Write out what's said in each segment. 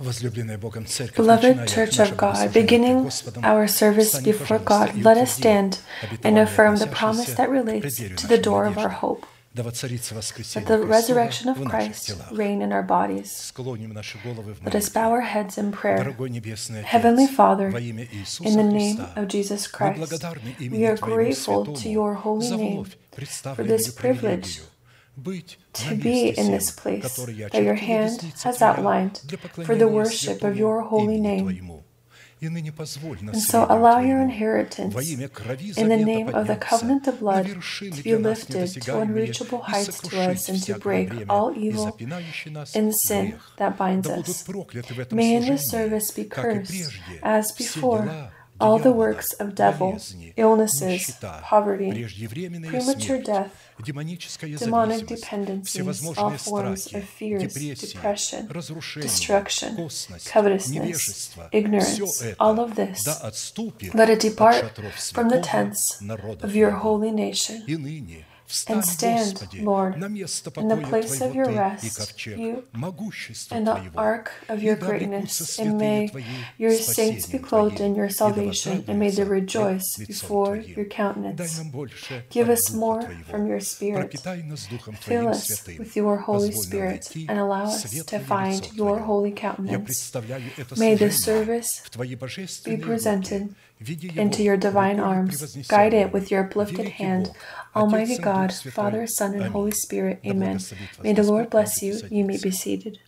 Beloved Church of God, beginning our service before God, let us stand and affirm the promise that relates to the door of our hope. That the resurrection of Christ reign in our bodies. Let us bow our heads in prayer. Heavenly Father, in the name of Jesus Christ, we are grateful to your holy name for this privilege to be in this place that your hand has outlined for the worship of your holy name. And so allow your inheritance in the name of the covenant of blood to be lifted to unreachable heights to us and to break all evil and sin that binds us. May in this service be cursed as before all the works of devil, illnesses, poverty, premature death, demonic dependencies, all forms of fears, depression, destruction, covetousness, ignorance, all of this, let it depart from the tents of your holy nation and stand, Lord, in the place of your rest, you and the ark of your greatness, and may your saints be clothed in your salvation, and may they rejoice before your countenance. Give us more from your Spirit. Fill us with your Holy Spirit, and allow us to find your holy countenance. May this service be presented into your divine arms. Guide it with your uplifted hand. Almighty God, Father, Son, and Holy Spirit. Amen. May the Lord bless you. You may be seated.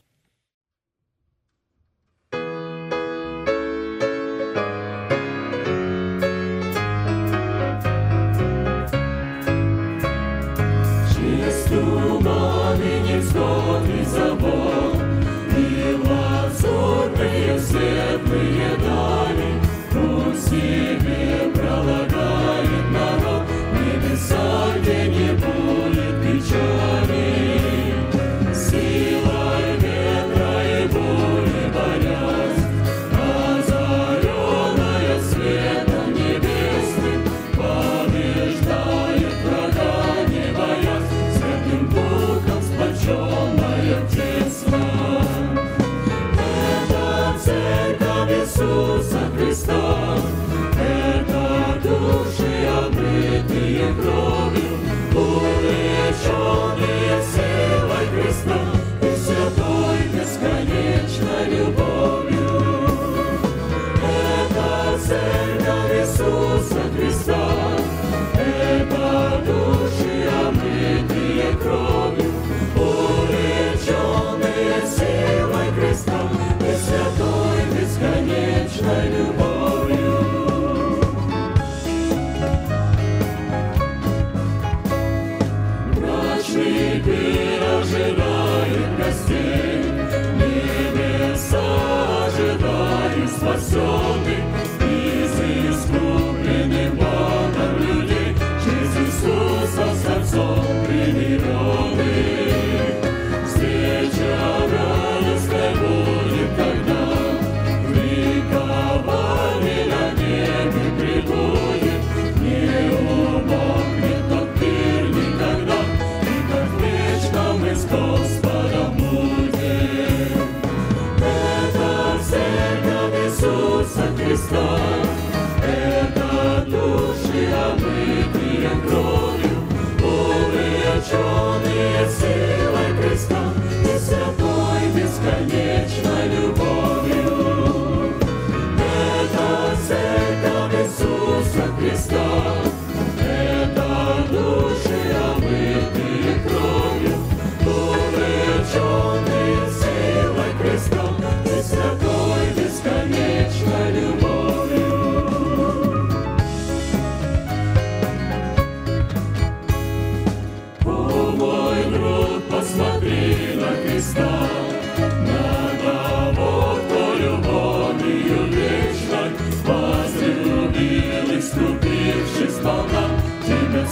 No.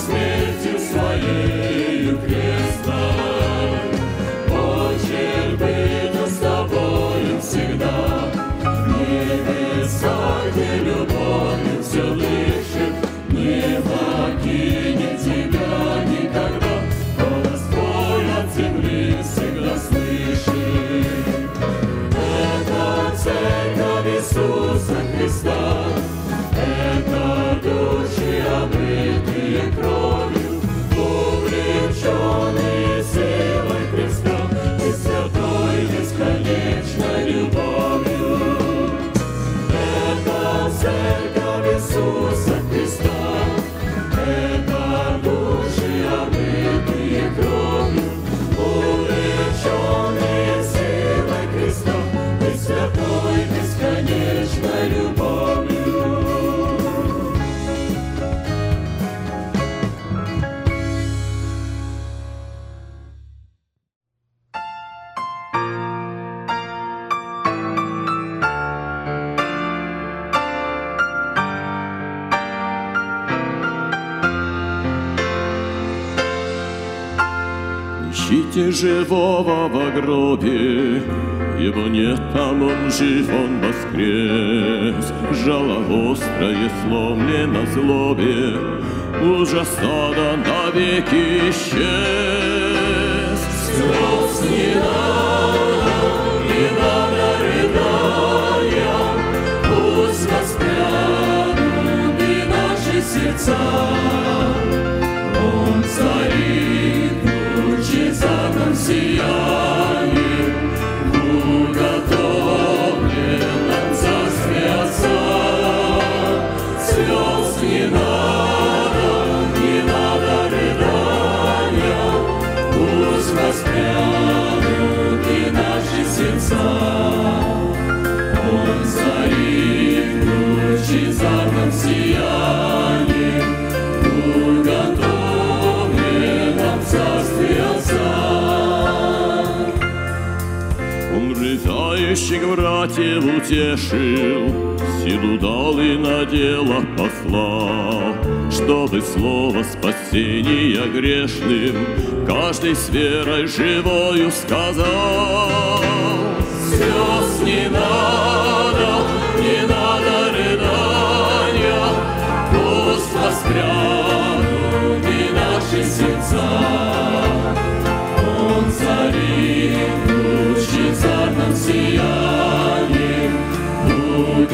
смертью своей крестной. Отче, быть с тобою всегда, небеса, где любовь живого в гробе, его нет там, он жив, он воскрес. Жало острое сломлено злобе, ужаса навеки исчез. Слез не надо, не надо Пусть воспрянут и наши сердца. Братьев утешил, Силу дал и на дело послал, Чтобы слово спасения грешным Каждый с верой живою сказал. Слез не надо, не надо рыдания, Пусть воспрянут и наши сердца. Он царит в лучезарном сиянии,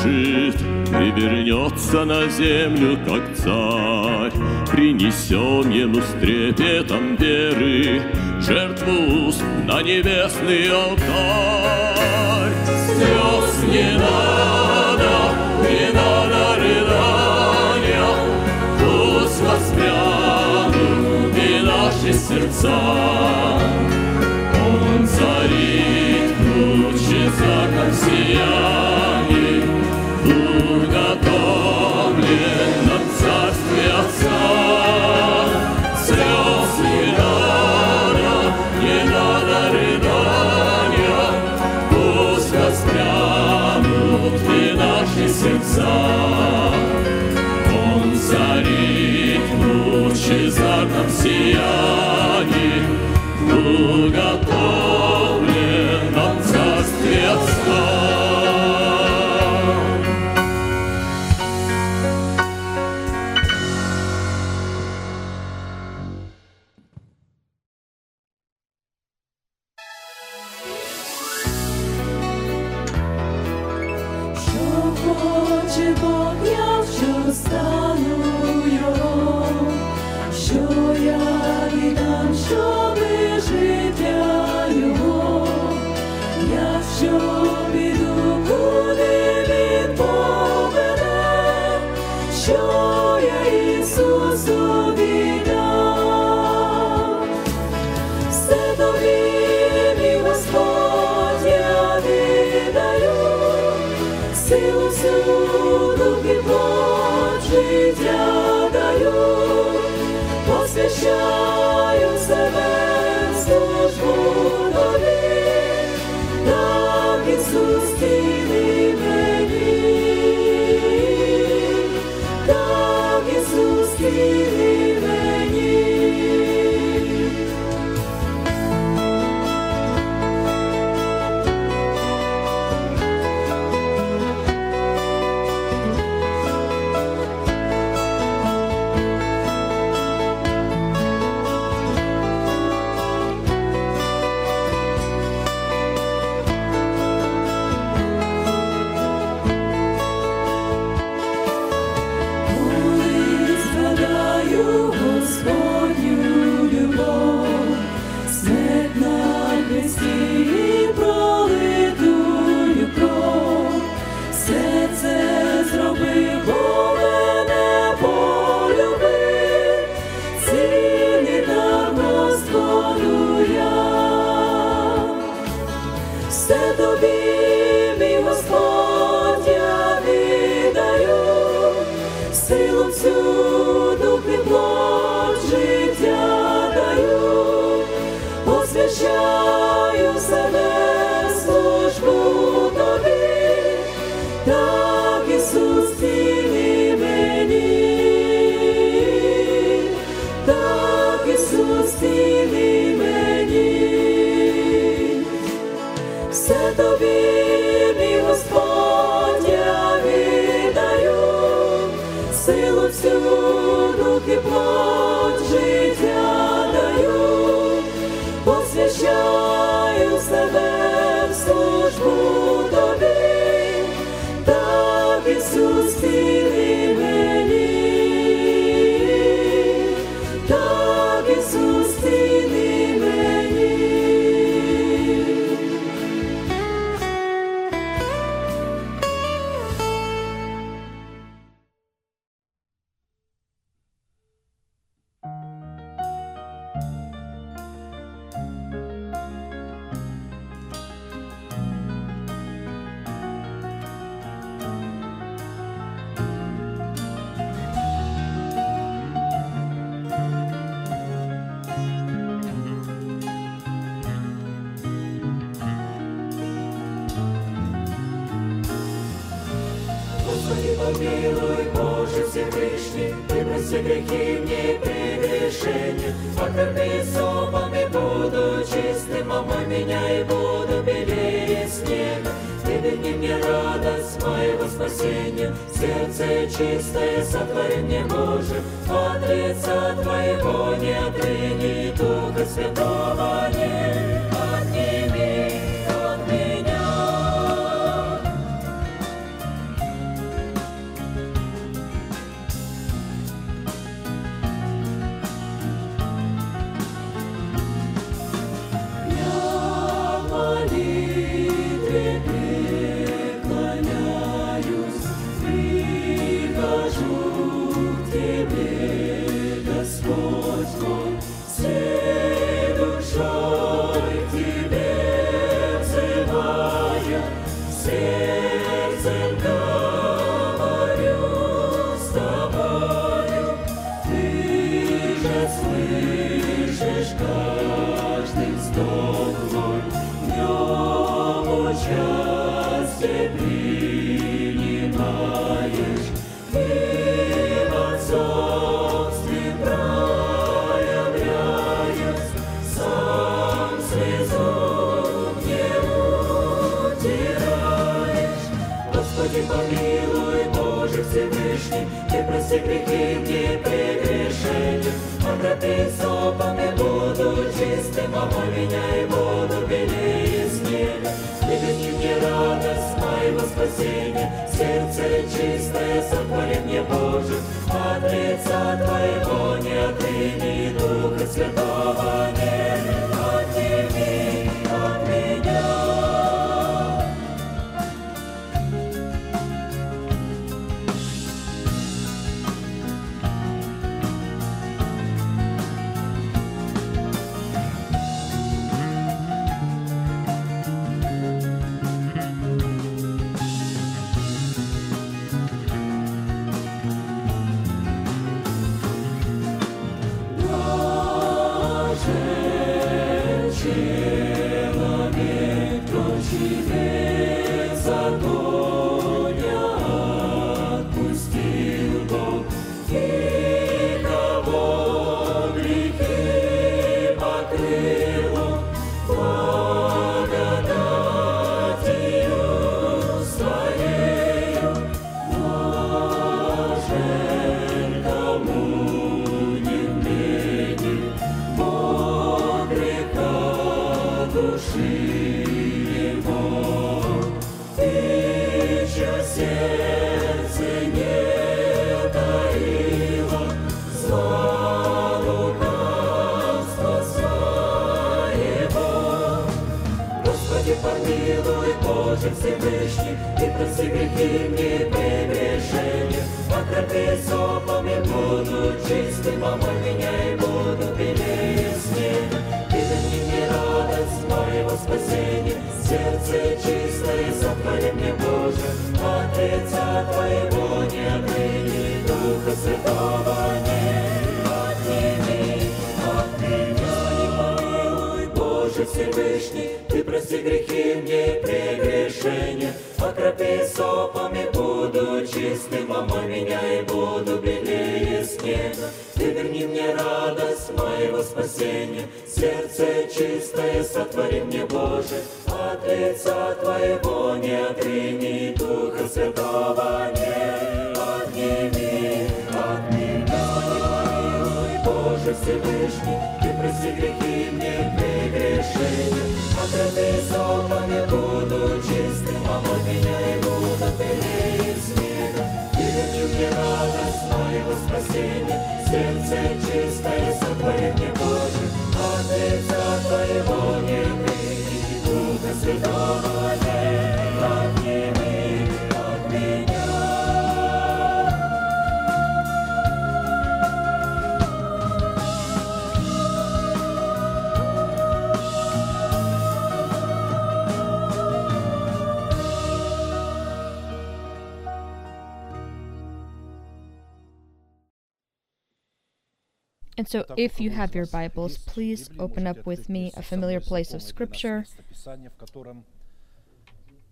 сдержит И вернется на землю, как царь Принесем ему с трепетом веры Жертву на небесный алтарь Слез не надо, не надо рыдания, Пусть воспрянут и наши сердца. планеты, не Духа Святого нет. гріхів і пригрішень, Отрати сопами буду чистим, а поміняй буду білізні. Великий радость моего спасения, сердце чистое сотвори мне, Боже, от лица Твоего не отыми а Духа Святого нет. Всевышний, и прости грехи мне прегрешения. Окропи сопом я буду чистым, помой меня и буду белесне. Ты дани мне радость моего спасения, сердце чистое сотвори мне, Боже, от лица Твоего не отныне, Духа Святого не Прости грехи мне прегрешения, окропи сопами, буду чистым, омой меня и буду белее снега. Ты верни мне радость моего спасения, сердце чистое сотвори мне, Боже, от лица Твоего не отрини, Духа Святого не отними от меня. Боже Всевышний, Ты прости грехи мне прегрешения, Пожити собою буду чистим, а меня и буду пили света. Верю мне радость моего спасения, сердце чистое, сотворение Боже, а лица твоего не прийти, Духа Святого And so, if you have your Bibles, please open up with me a familiar place of Scripture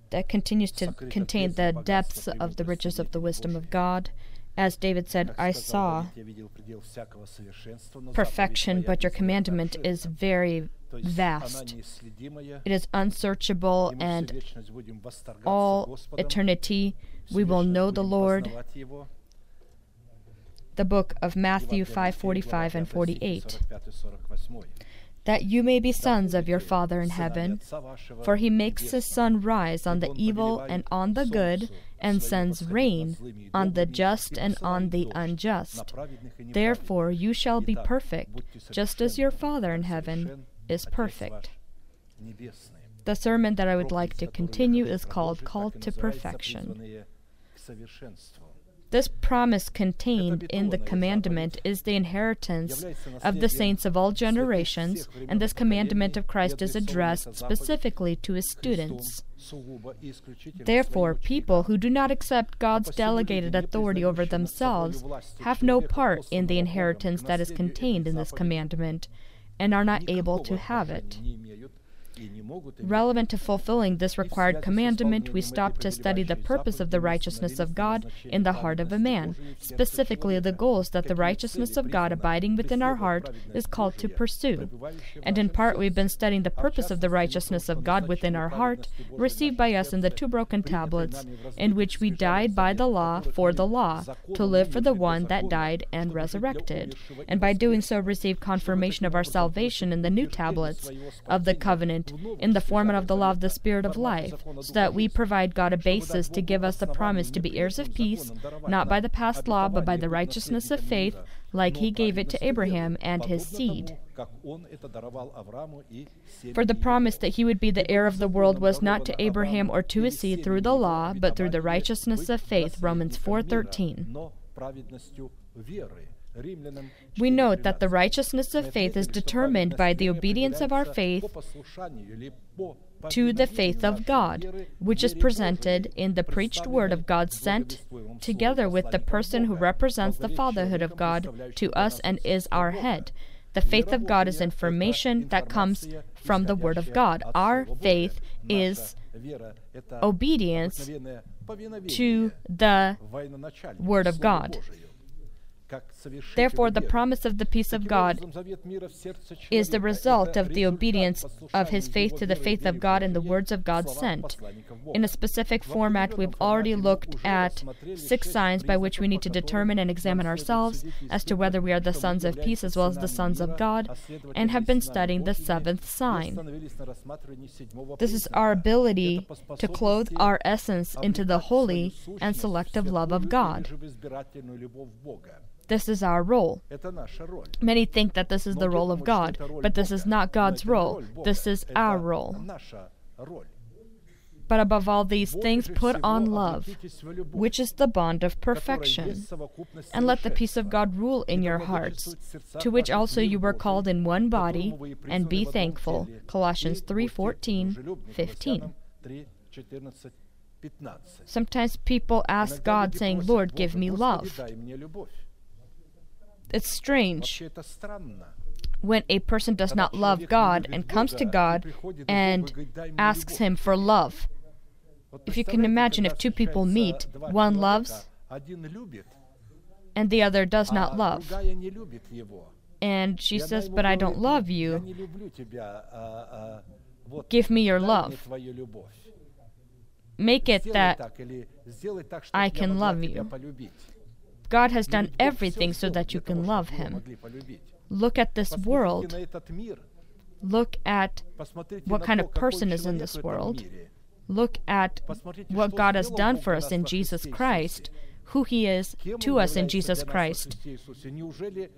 that continues to contain the depths of the riches of the wisdom of God. As David said, I saw perfection, but your commandment is very vast. It is unsearchable, and all eternity we will know the Lord. The book of Matthew 5:45 and 48. That you may be sons of your Father in heaven, for he makes his sun rise on the evil and on the good, and sends rain on the just and on the unjust. Therefore you shall be perfect, just as your Father in heaven is perfect. The sermon that I would like to continue is called Called to Perfection. This promise contained in the commandment is the inheritance of the saints of all generations, and this commandment of Christ is addressed specifically to his students. Therefore, people who do not accept God's delegated authority over themselves have no part in the inheritance that is contained in this commandment and are not able to have it. Relevant to fulfilling this required commandment, we stop to study the purpose of the righteousness of God in the heart of a man, specifically the goals that the righteousness of God abiding within our heart is called to pursue. And in part, we've been studying the purpose of the righteousness of God within our heart, received by us in the two broken tablets, in which we died by the law for the law, to live for the one that died and resurrected, and by doing so received confirmation of our salvation in the new tablets of the covenant in the form of the law of the Spirit of life, so that we provide God a basis to give us the promise to be heirs of peace, not by the past law, but by the righteousness of faith, like He gave it to Abraham and his seed. For the promise that he would be the heir of the world was not to Abraham or to his seed through the law, but through the righteousness of faith. Romans 4:13. We note that the righteousness of faith is determined by the obedience of our faith to the faith of God, which is presented in the preached word of God sent together with the person who represents the fatherhood of God to us and is our head. The faith of God is information that comes from the word of God. Our faith is obedience to the word of God. Therefore, the promise of the peace of God is the result of the obedience of his faith to the faith of God and the words of God sent. In a specific format, we've already looked at six signs by which we need to determine and examine ourselves as to whether we are the sons of peace as well as the sons of God, and have been studying the seventh sign. This is our ability to clothe our essence into the holy and selective love of God. This is our role. Many think that this is the role of God, but this is not God's role. This is our role. But above all these things, put on love, which is the bond of perfection. And let the peace of God rule in your hearts, to which also you were called in one body, and be thankful. Colossians 3:14, 15. Sometimes people ask God, saying, Lord, give me love. It's strange when a person does not love God and comes to God and asks Him for love. If you can imagine, if two people meet, one loves and the other does not love. And she says, But I don't love you. Give me your love. Make it that I can love you. God has done everything so that you can love Him. Look at this world. Look at what kind of person is in this world. Look at what God has done for us in Jesus Christ who He is to us in Jesus Christ.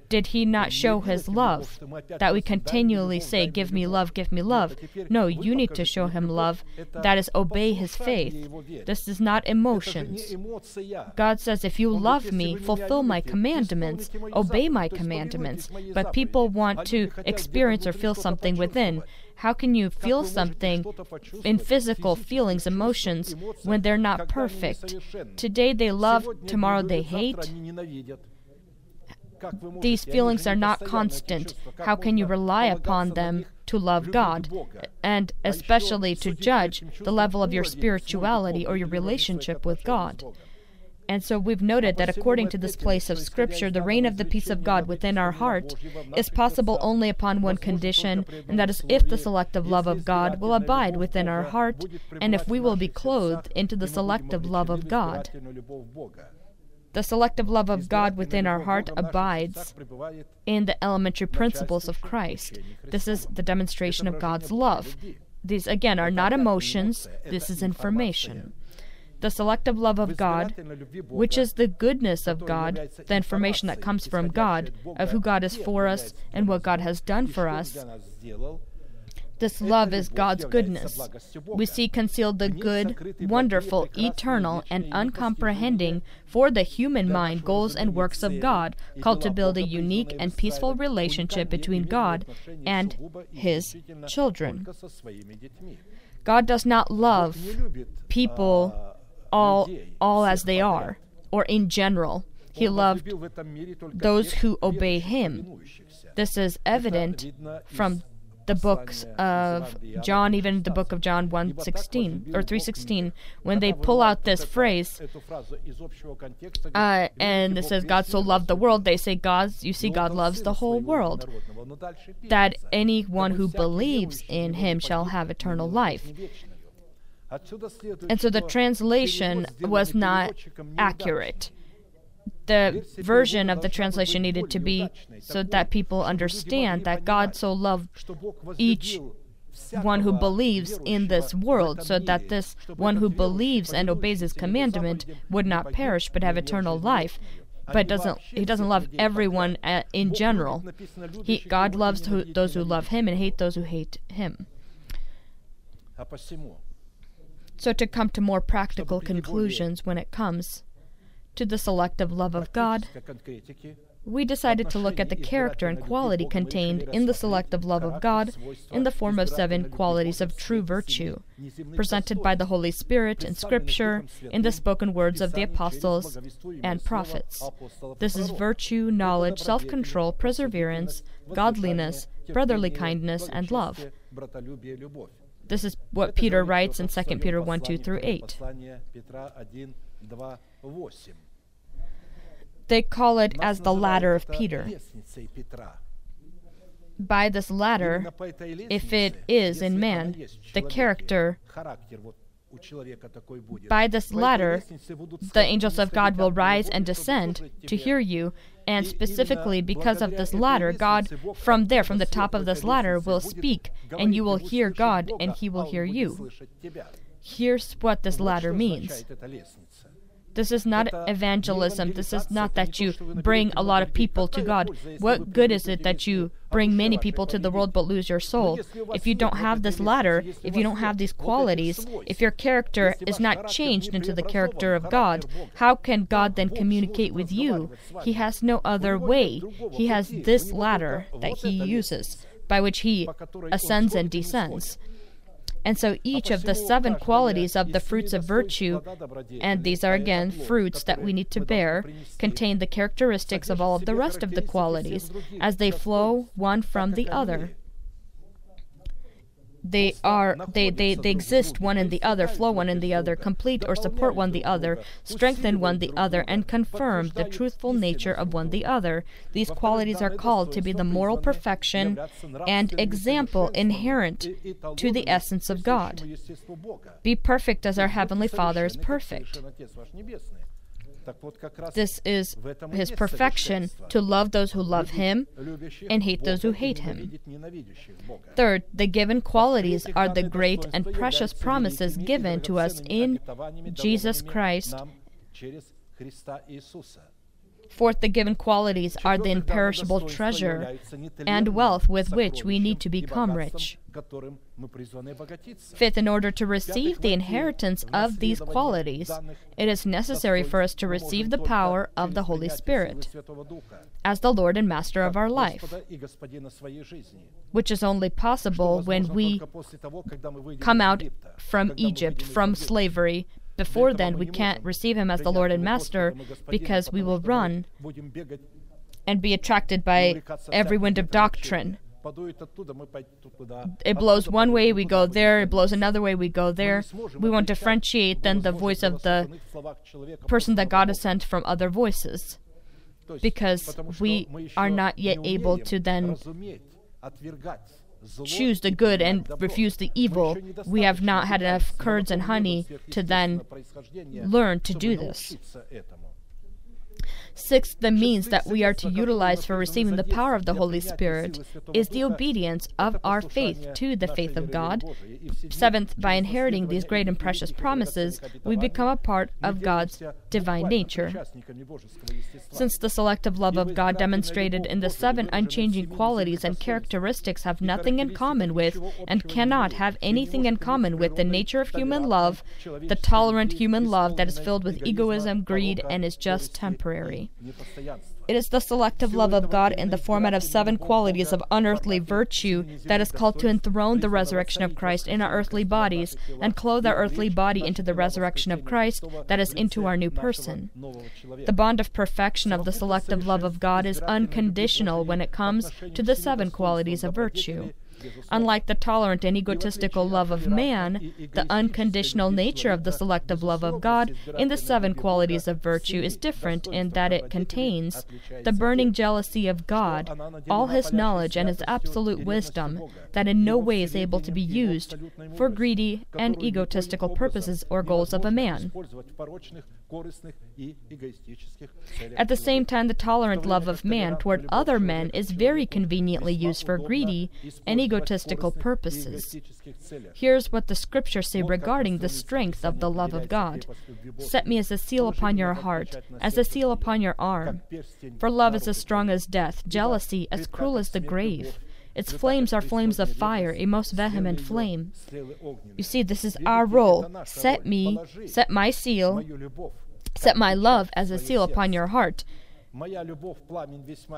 Did He not show His love? That we continually say, Give me love, give me love. No, you need to show Him love. That is, obey His faith. This is not emotions. God says, If you love me, fulfill my commandments, obey my commandments. But people want to experience or feel something within. How can you feel something in physical feelings, emotions, when they're not perfect? Today they love, tomorrow they hate. These feelings are not constant. How can you rely upon them to love God? And especially to judge the level of your spirituality or your relationship with God. And so we've noted that according to this place of Scripture, the reign of the peace of God within our heart is possible only upon one condition, and that is if the selective love of God will abide within our heart, and if we will be clothed into the selective love of God. The selective love of God within our heart abides in the elementary principles of Christ. This is the demonstration of God's love. These, again, are not emotions, this is information the selective love of God, which is the goodness of God, the information that comes from God, of who God is for us and what God has done for us. This love is God's goodness. We see concealed the good, wonderful, eternal, and uncomprehending for the human mind goals and works of God, called to build a unique and peaceful relationship between God and His children. God does not love people all all as they are or in general. He loved those who obey him. this is evident from the books of John, even the book of John 1:16 or 3:16, when they pull out this phrase, uh, and it says God so loved the world, they say God, you see, God loves the whole world. That anyone who believes in Him shall have eternal life. And so the translation was not accurate. The version of the translation needed to be so that people understand that God so loved each one who believes in this world, so that this one who believes and obeys his commandment would not perish but have eternal life. But doesn't he doesn't love everyone uh, in general. He God loves who, those who love him and hate those who hate him. So, to come to more practical conclusions when it comes to the selective love of God, we decided to look at the character and quality contained in the selective love of God in the form of seven qualities of true virtue, presented by the Holy Spirit in Scripture in the spoken words of the apostles and prophets. This is virtue, knowledge, self control, perseverance, godliness, brotherly kindness, and love. This is what Peter writes in 2 Peter 1 2 through 8. They call it as the ladder of Peter. By this ladder, if it is in man, the character by this ladder, the angels of God will rise and descend to hear you, and specifically because of this ladder, God, from there, from the top of this ladder, will speak, and you will hear God, and He will hear you. Here's what this ladder means. This is not evangelism. This is not that you bring a lot of people to God. What good is it that you bring many people to the world but lose your soul? If you don't have this ladder, if you don't have these qualities, if your character is not changed into the character of God, how can God then communicate with you? He has no other way. He has this ladder that he uses by which he ascends and descends. And so each of the seven qualities of the fruits of virtue, and these are again fruits that we need to bear, contain the characteristics of all of the rest of the qualities as they flow one from the other they are they, they they exist one in the other flow one in the other complete or support one the other strengthen one the other and confirm the truthful nature of one the other. These qualities are called to be the moral perfection and example inherent to the essence of god. be perfect as our heavenly father is perfect this is his perfection to love those who love him and hate those who hate him. Third, the given qualities are the great and precious promises given to us in Jesus Christ Fourth, the given qualities are the imperishable treasure and wealth with which we need to become rich. Fifth, in order to receive the inheritance of these qualities, it is necessary for us to receive the power of the Holy Spirit as the Lord and Master of our life, which is only possible when we come out from Egypt, from slavery, before then, we can't receive Him as the Lord and Master because we will run and be attracted by every wind of doctrine. It blows one way, we go there. It blows another way, we go there. We won't differentiate then the voice of the person that God has sent from other voices because we are not yet able to then choose the good and refuse the evil, we have not had enough curds and honey to then learn to do this. Sixth, the means that we are to utilize for receiving the power of the Holy Spirit is the obedience of our faith to the faith of God. Seventh, by inheriting these great and precious promises, we become a part of God's divine nature. Since the selective love of God demonstrated in the seven unchanging qualities and characteristics have nothing in common with and cannot have anything in common with the nature of human love, the tolerant human love that is filled with egoism, greed, and is just temporary. It is the selective love of God in the format of seven qualities of unearthly virtue that is called to enthrone the resurrection of Christ in our earthly bodies and clothe our earthly body into the resurrection of Christ that is into our new person. The bond of perfection of the selective love of God is unconditional when it comes to the seven qualities of virtue. Unlike the tolerant and egotistical love of man, the unconditional nature of the selective love of God in the seven qualities of virtue is different in that it contains the burning jealousy of God, all his knowledge and his absolute wisdom, that in no way is able to be used for greedy and egotistical purposes or goals of a man. At the same time, the tolerant love of man toward other men is very conveniently used for greedy and egotistical purposes. Here's what the scriptures say regarding the strength of the love of God Set me as a seal upon your heart, as a seal upon your arm. For love is as strong as death, jealousy as cruel as the grave. Its flames are flames of fire, a most vehement flame. You see, this is our role. Set me, set my seal, set my love as a seal upon your heart.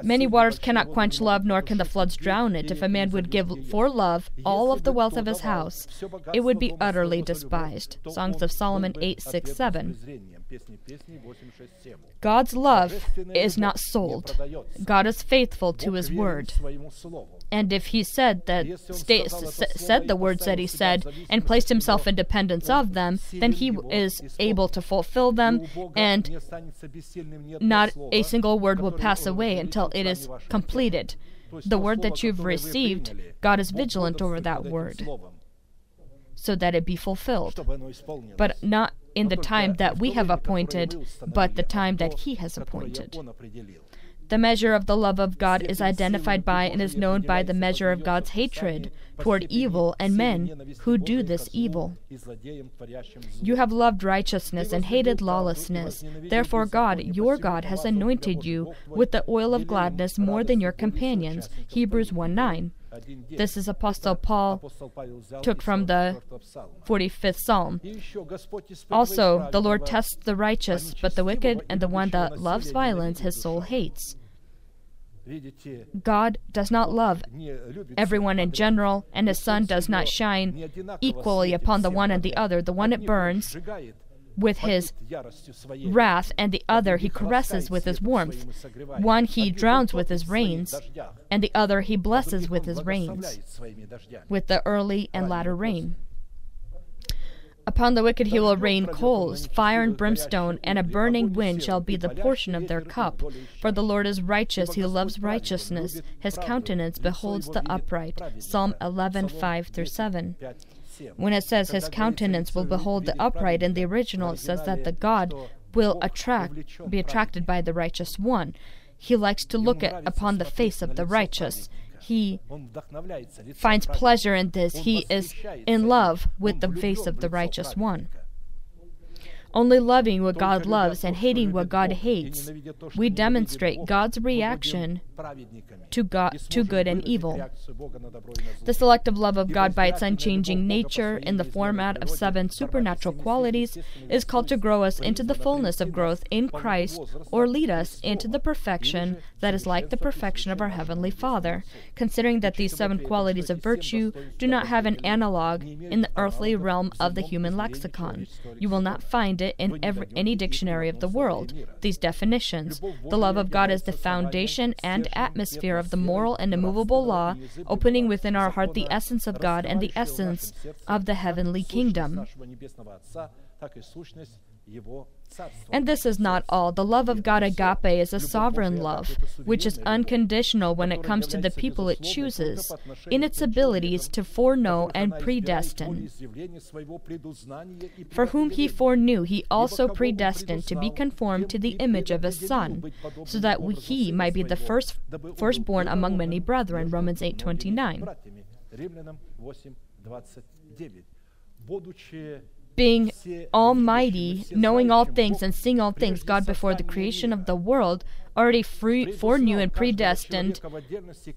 Many waters cannot quench love, nor can the floods drown it. If a man would give for love all of the wealth of his house, it would be utterly despised. Songs of Solomon 8, 6, 7. God's love is not sold. God is faithful to his word. And if he said that sta- said the words that he said and placed himself in dependence of them, then he is able to fulfill them and not a single word will pass away until it is completed. The word that you've received, God is vigilant over that word so that it be fulfilled, but not in the time that we have appointed, but the time that He has appointed. The measure of the love of God is identified by and is known by the measure of God's hatred toward evil and men who do this evil. You have loved righteousness and hated lawlessness. Therefore, God, your God, has anointed you with the oil of gladness more than your companions. Hebrews 1 9. This is Apostle Paul took from the 45th Psalm. Also, the Lord tests the righteous, but the wicked and the one that loves violence his soul hates. God does not love everyone in general, and his sun does not shine equally upon the one and the other. The one it burns with his wrath, and the other he caresses with his warmth. One he drowns with his rains, and the other he blesses with his rains, with the early and latter rain. Upon the wicked he will rain coals, fire and brimstone, and a burning wind shall be the portion of their cup. For the Lord is righteous, he loves righteousness, his countenance beholds the upright. Psalm 11 5 through 7. When it says his countenance will behold the upright, in the original it says that the God will attract, be attracted by the righteous one. He likes to look at, upon the face of the righteous. He finds pleasure in this. He is in love with the face of the righteous one. Only loving what God loves and hating what God hates, we demonstrate God's reaction to, God, to good and evil. The selective love of God by its unchanging nature, in the format of seven supernatural qualities, is called to grow us into the fullness of growth in Christ or lead us into the perfection that is like the perfection of our Heavenly Father, considering that these seven qualities of virtue do not have an analog in the earthly realm of the human lexicon. You will not find it in every, any dictionary of the world. These definitions the love of God is the foundation and atmosphere of the moral and immovable law, opening within our heart the essence of God and the essence of the heavenly kingdom. And this is not all. The love of God agape is a sovereign love, which is unconditional when it comes to the people it chooses, in its abilities to foreknow and predestine. For whom he foreknew, he also predestined to be conformed to the image of his Son, so that he might be the first firstborn among many brethren. Romans 8:29 being almighty, knowing all things and seeing all things, God before the creation of the world already free, foreknew and predestined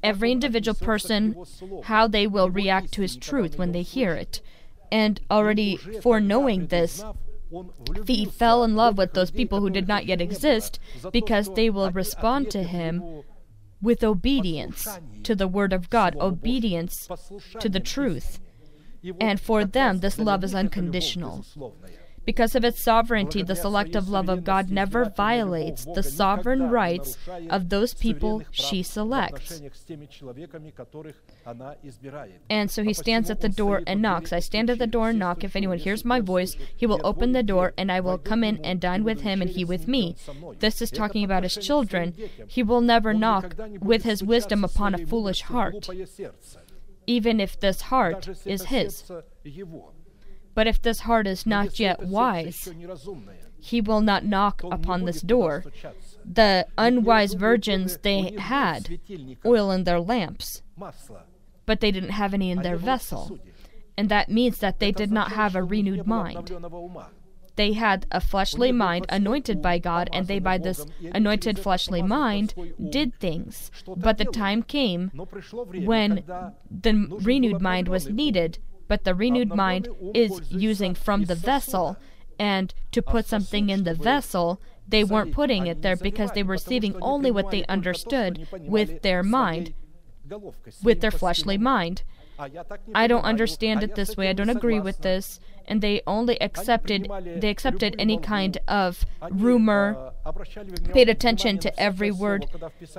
every individual person how they will react to his truth when they hear it. And already foreknowing this, he fell in love with those people who did not yet exist because they will respond to him with obedience to the word of God, obedience to the truth. And for them, this love is unconditional. Because of its sovereignty, the selective love of God never violates the sovereign rights of those people she selects. And so he stands at the door and knocks. I stand at the door and knock. If anyone hears my voice, he will open the door, and I will come in and dine with him, and he with me. This is talking about his children. He will never knock with his wisdom upon a foolish heart even if this heart is his. But if this heart is not yet wise, he will not knock upon this door. The unwise virgins, they had oil in their lamps, but they didn't have any in their vessel. And that means that they did not have a renewed mind. They had a fleshly mind anointed by God, and they, by this anointed fleshly mind, did things. But the time came when the renewed mind was needed, but the renewed mind is using from the vessel, and to put something in the vessel, they weren't putting it there because they were receiving only what they understood with their mind, with their fleshly mind. I don't understand it this way. I don't agree with this and they only accepted they accepted any kind of rumor paid attention to every word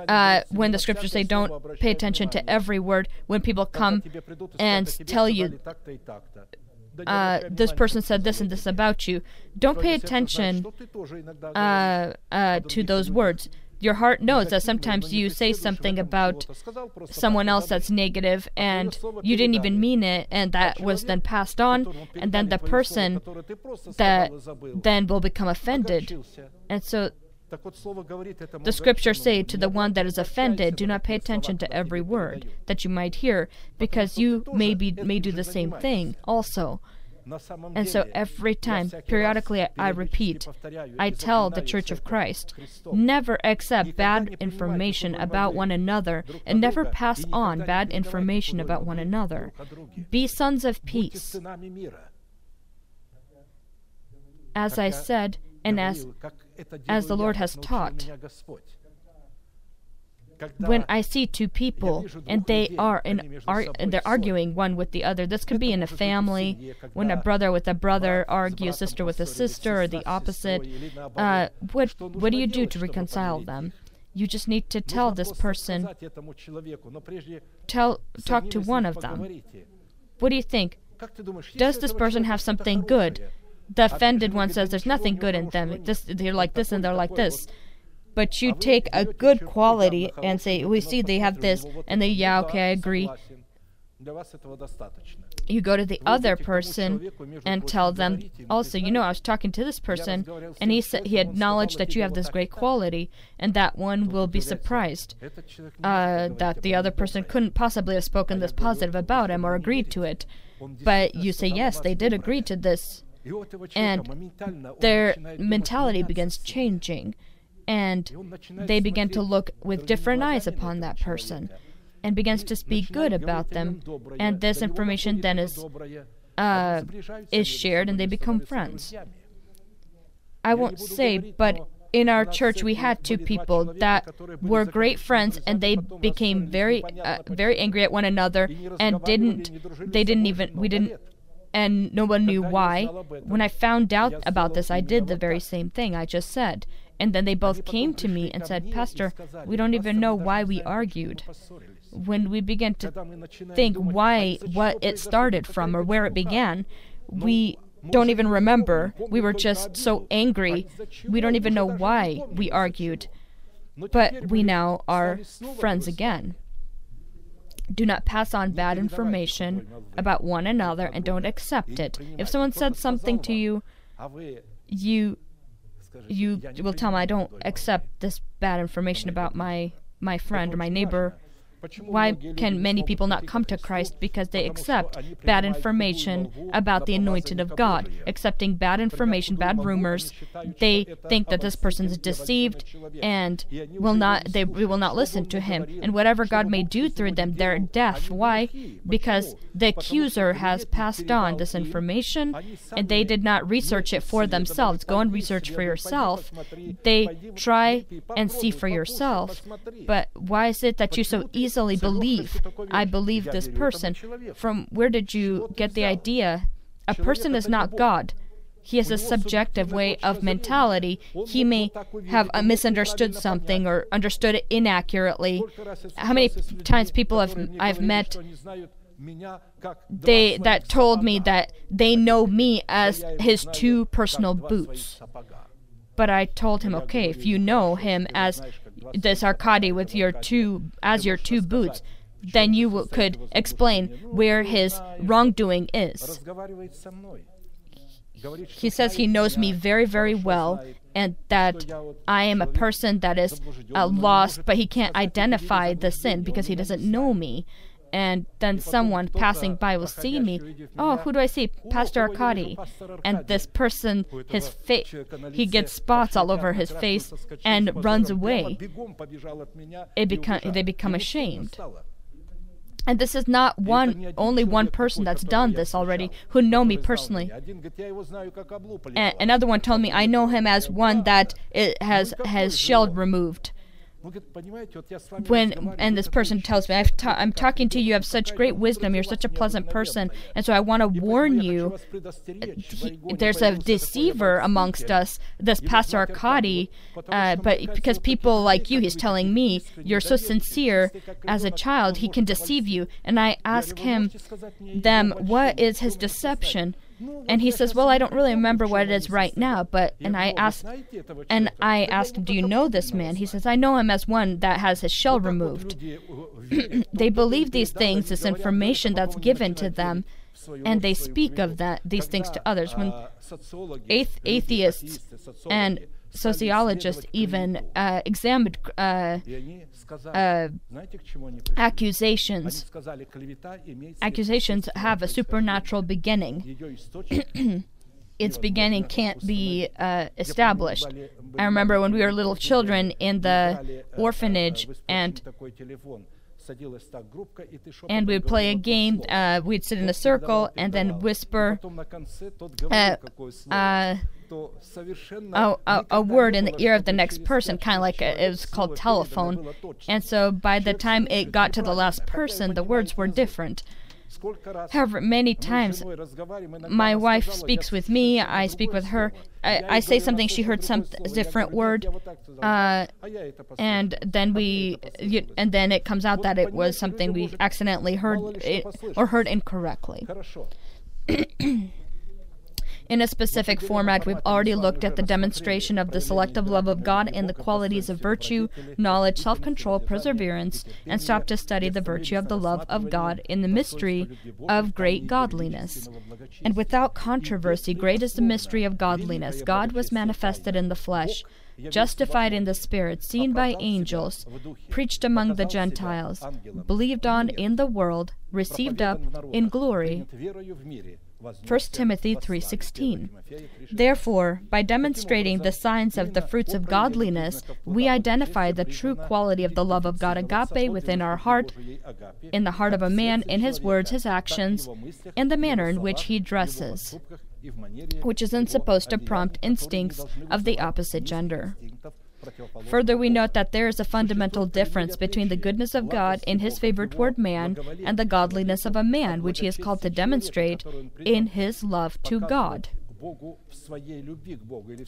uh, when the scriptures say don't pay attention to every word when people come and tell you uh, this person said this and this about you. Don't pay attention uh, uh to those words your heart knows that sometimes you say something about someone else that's negative and you didn't even mean it and that was then passed on and then the person that then will become offended and so The scriptures say to the one that is offended, do not pay attention to every word that you might hear, because you may, be, may do the same thing also. And so every time, periodically, I, repeat, I tell the Church of Christ never accept bad information about one another and never pass on bad information about one another. Be sons of peace. As I said, and as, as the Lord has taught, when I see two people and they are in ar- and they're arguing one with the other, this could be in a family, when a brother with a brother argues, sister with a sister, or the opposite. Uh, what what do you do to reconcile them? You just need to tell this person, tell talk to one of them. What do you think? Does this person have something good? The offended one says there's nothing good in them. This, they're like this and they're like this but you take a good quality and say, we see they have this, and they, yeah, okay, I agree. You go to the other person and tell them also, you know, I was talking to this person, and he said he acknowledged that you have this great quality, and that one will be surprised uh, that the other person couldn't possibly have spoken this positive about him or agreed to it. But you say, yes, they did agree to this, and their mentality begins changing and they begin to look with different eyes upon that person and begins to speak good about them. And this information then is uh, is shared and they become friends. I won't say but in our church we had two people that were great friends and they became very uh, very angry at one another and didn't they didn't even we didn't and no one knew why. When i found out about this i did the very same thing i just said and then they both came to me and said, Pastor, we don't even know why we argued. When we began to think why, what it started from, or where it began, we don't even remember. We were just so angry. We don't even know why we argued. But we now are friends again. Do not pass on bad information about one another and don't accept it. If someone said something to you, you you will tell me I don't accept this bad information about my my friend or my neighbor why can many people not come to Christ? Because they accept bad information about the anointed of God. Accepting bad information, bad rumors, they think that this person is deceived and will not they will not listen to him. And whatever God may do through them, they're deaf. Why? Because the accuser has passed on this information and they did not research it for themselves. Go and research for yourself. They try and see for yourself. But why is it that you so easily easily believe, I believe this person. From where did you get the idea? A person is not God. He has a subjective way of mentality. He may have misunderstood something or understood it inaccurately. How many times people have I've met they that told me that they know me as his two personal boots. But I told him, okay, if you know him as this Arkady with your two as your two boots, then you w- could explain where his wrongdoing is. He says he knows me very, very well, and that I am a person that is uh, lost, but he can't identify the sin because he doesn't know me and then someone passing by will see me. Oh, who do I see? Pastor Arkady. And this person, his face, he gets spots all over his face and runs away. It become, they become ashamed. And this is not one only one person that's done this already who know me personally. And another one told me I know him as one that has has shell removed when and this person tells me i am talking to you you have such great wisdom you're such a pleasant person and so i want to warn you he, there's a deceiver amongst us this pastor arkady uh, but because people like you he's telling me you're so sincere as a child he can deceive you and i ask him them what is his deception and he says, "Well, I don't really remember what it is right now, but and I asked and I asked him, "Do you know this man?" He says, "I know him as one that has his shell removed." they believe these things, this information that's given to them, and they speak of that these things to others. When atheists and sociologists even uh, examined uh, uh, accusations. Accusations have a supernatural beginning. its beginning can't be uh, established. I remember when we were little children in the orphanage and and we'd play a game. Uh, we'd sit in a circle and then whisper uh, uh, a, a, a, word in the ear of the next person, kind of like a, it was called telephone. And so by the time it got to the last person, the words were different. However, many times my wife speaks with me, I speak with her. I, I say something, she heard some different word, uh, and then we, and then it comes out that it was something we accidentally heard it, or heard incorrectly. In a specific format, we've already looked at the demonstration of the selective love of God and the qualities of virtue, knowledge, self control, perseverance, and stopped to study the virtue of the love of God in the mystery of great godliness. And without controversy, great is the mystery of godliness. God was manifested in the flesh justified in the Spirit, seen by angels, preached among the Gentiles, believed on in the world, received up in glory. 1 Timothy 3:16. Therefore, by demonstrating the signs of the fruits of godliness, we identify the true quality of the love of God agape within our heart, in the heart of a man, in his words, his actions, in the manner in which he dresses, which isn't supposed to prompt instincts of the opposite gender. Further, we note that there is a fundamental difference between the goodness of God in his favor toward man and the godliness of a man, which he is called to demonstrate in his love to God.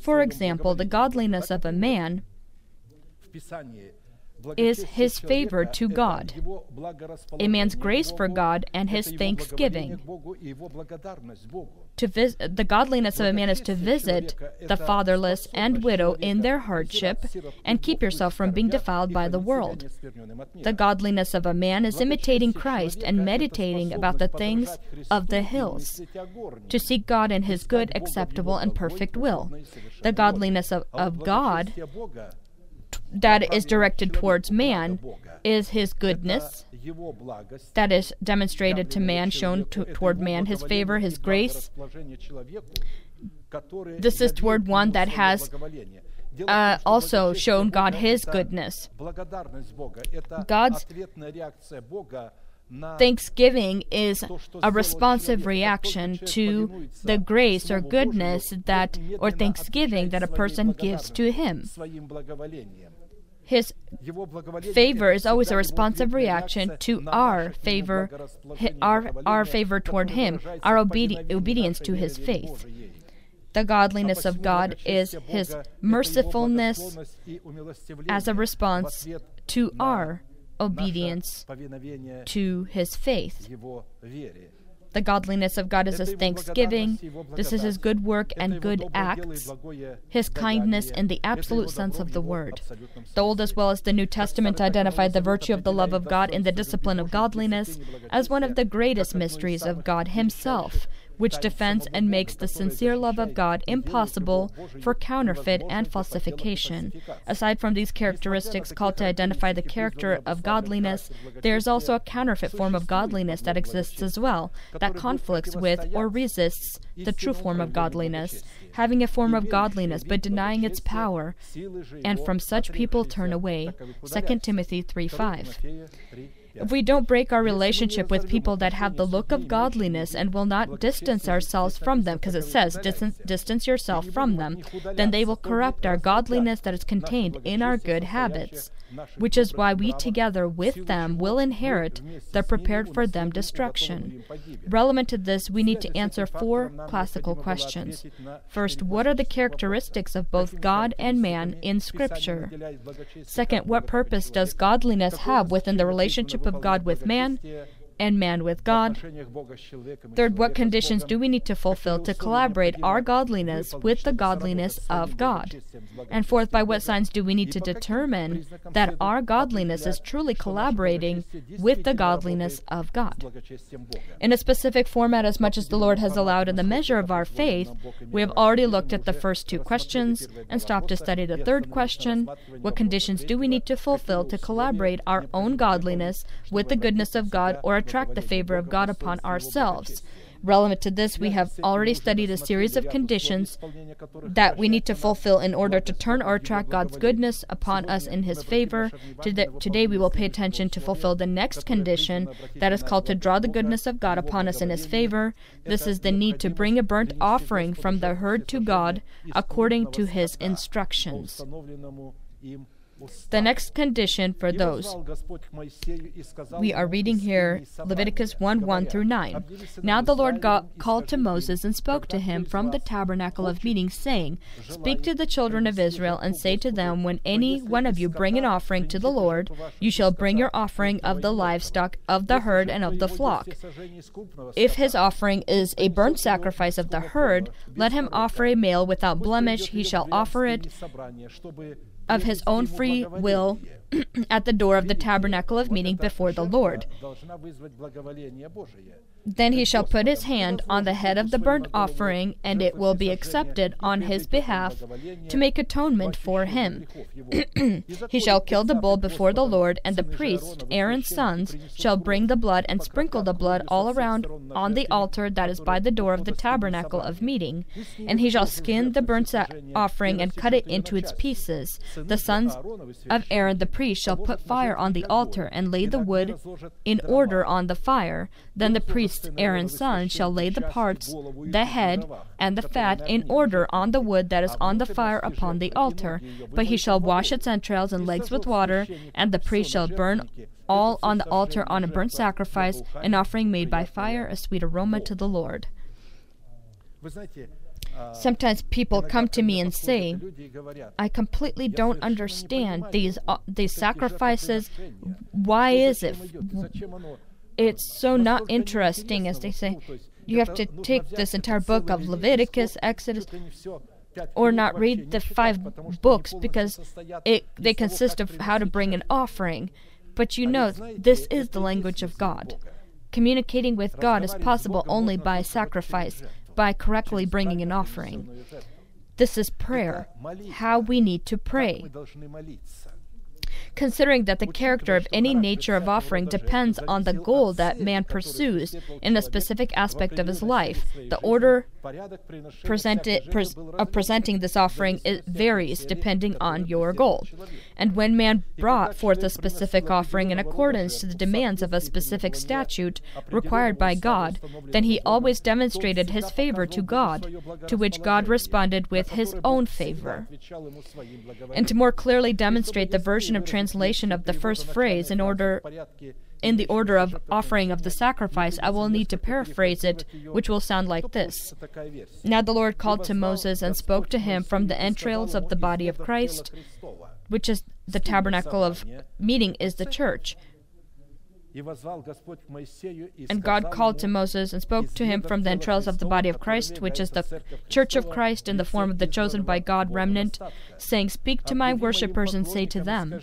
For example, the godliness of a man is his favor to God, a man's grace for God, and his thanksgiving. To vis- the godliness of a man is to visit the fatherless and widow in their hardship and keep yourself from being defiled by the world. The godliness of a man is imitating Christ and meditating about the things of the hills, to seek God in his good, acceptable, and perfect will. The godliness of, of God that is directed towards man is his goodness that is demonstrated to man, shown to, toward man, his favor, his grace. This is toward one that has uh, also shown God his goodness. God's Thanksgiving is a responsive reaction to the grace or goodness that, or thanksgiving that a person gives to Him. His favor is always a responsive reaction to our favor, our, our favor toward Him, our obedi- obedience to His faith. The godliness of God is His mercifulness as a response to our obedience to His faith. The godliness of God is His thanksgiving. This is His good work and good acts, His kindness in the absolute sense of the word. The Old as well as the New Testament identified the virtue of the love of God in the discipline of godliness as one of the greatest mysteries of God Himself, which defends and makes the sincere love of God impossible for counterfeit and falsification. Aside from these characteristics called to identify the character of godliness, there is also a counterfeit form of godliness that exists as well, that conflicts with or resists the true form of godliness, having a form of godliness but denying its power, and from such people turn away. 2 Timothy 3 5. If we don't break our relationship with people that have the look of godliness and will not distance ourselves from them, because it says, distance, distance yourself from them, then they will corrupt our godliness that is contained in our good habits which is why we together with them will inherit the prepared for them destruction. Relevant to this, we need to answer four classical questions. First, what are the characteristics of both God and man in Scripture? Second, what purpose does godliness have within the relationship of God with man? And man with God. Third, what conditions do we need to fulfill to collaborate our godliness with the godliness of God? And fourth, by what signs do we need to determine that our godliness is truly collaborating with the godliness of God? In a specific format, as much as the Lord has allowed in the measure of our faith, we have already looked at the first two questions and stopped to study the third question What conditions do we need to fulfill to collaborate our own godliness with the goodness of God or attract the favor of God upon ourselves? Relevant to this, we have already studied a series of conditions that we need to fulfill in order to turn or attract God's goodness upon us in His favor. Today, we will pay attention to fulfill the next condition that is called to draw the goodness of God upon us in His favor. This is the need to bring a burnt offering from the herd to God according to His instructions. The next condition for those. We are reading here Leviticus 1 1 through 9. Now the Lord God called to Moses and spoke to him from the tabernacle of meeting, saying, Speak to the children of Israel and say to them, When any one of you bring an offering to the Lord, you shall bring your offering of the livestock, of the herd, and of the flock. If his offering is a burnt sacrifice of the herd, let him offer a male without blemish. He shall offer it of his own free will at the door of the tabernacle of meeting before the Lord. Then he shall put his hand on the head of the burnt offering, and it will be accepted on his behalf to make atonement for him. he shall kill the bull before the Lord, and the priest, Aaron's sons, shall bring the blood and sprinkle the blood all around on the altar that is by the door of the tabernacle of meeting. And he shall skin the burnt offering and cut it into its pieces. The sons of Aaron the priest shall put fire on the altar and lay the wood in order on the fire. Then the priest Aaron's son shall lay the parts, the head, and the fat in order on the wood that is on the fire upon the altar. But he shall wash its entrails and legs with water, and the priest shall burn all on the altar on a burnt sacrifice, an offering made by fire, a sweet aroma to the Lord. Sometimes people come to me and say, "I completely don't understand these uh, these sacrifices. Why is it? It's so not interesting, as they say. You have to take this entire book of Leviticus, Exodus, or not read the five books because it they consist of how to bring an offering. But you know, this is the language of God. Communicating with God is possible only by sacrifice, by correctly bringing an offering. This is prayer, how we need to pray considering that the character of any nature of offering depends on the goal that man pursues in a specific aspect of his life. The order presented, pres- uh, of presenting this offering varies depending on your goal. And when man brought forth a specific offering in accordance to the demands of a specific statute required by God, then he always demonstrated his favor to God, to which God responded with his own favor. And to more clearly demonstrate the version of translation of the first phrase in order in the order of offering of the sacrifice, I will need to paraphrase it, which will sound like this Now the Lord called to Moses and spoke to him from the entrails of the body of Christ, which is the tabernacle of meeting, is the church. And God called to Moses and spoke to him from the entrails of the body of Christ, which is the church of Christ in the form of the chosen by God remnant, saying, Speak to my worshippers and say to them,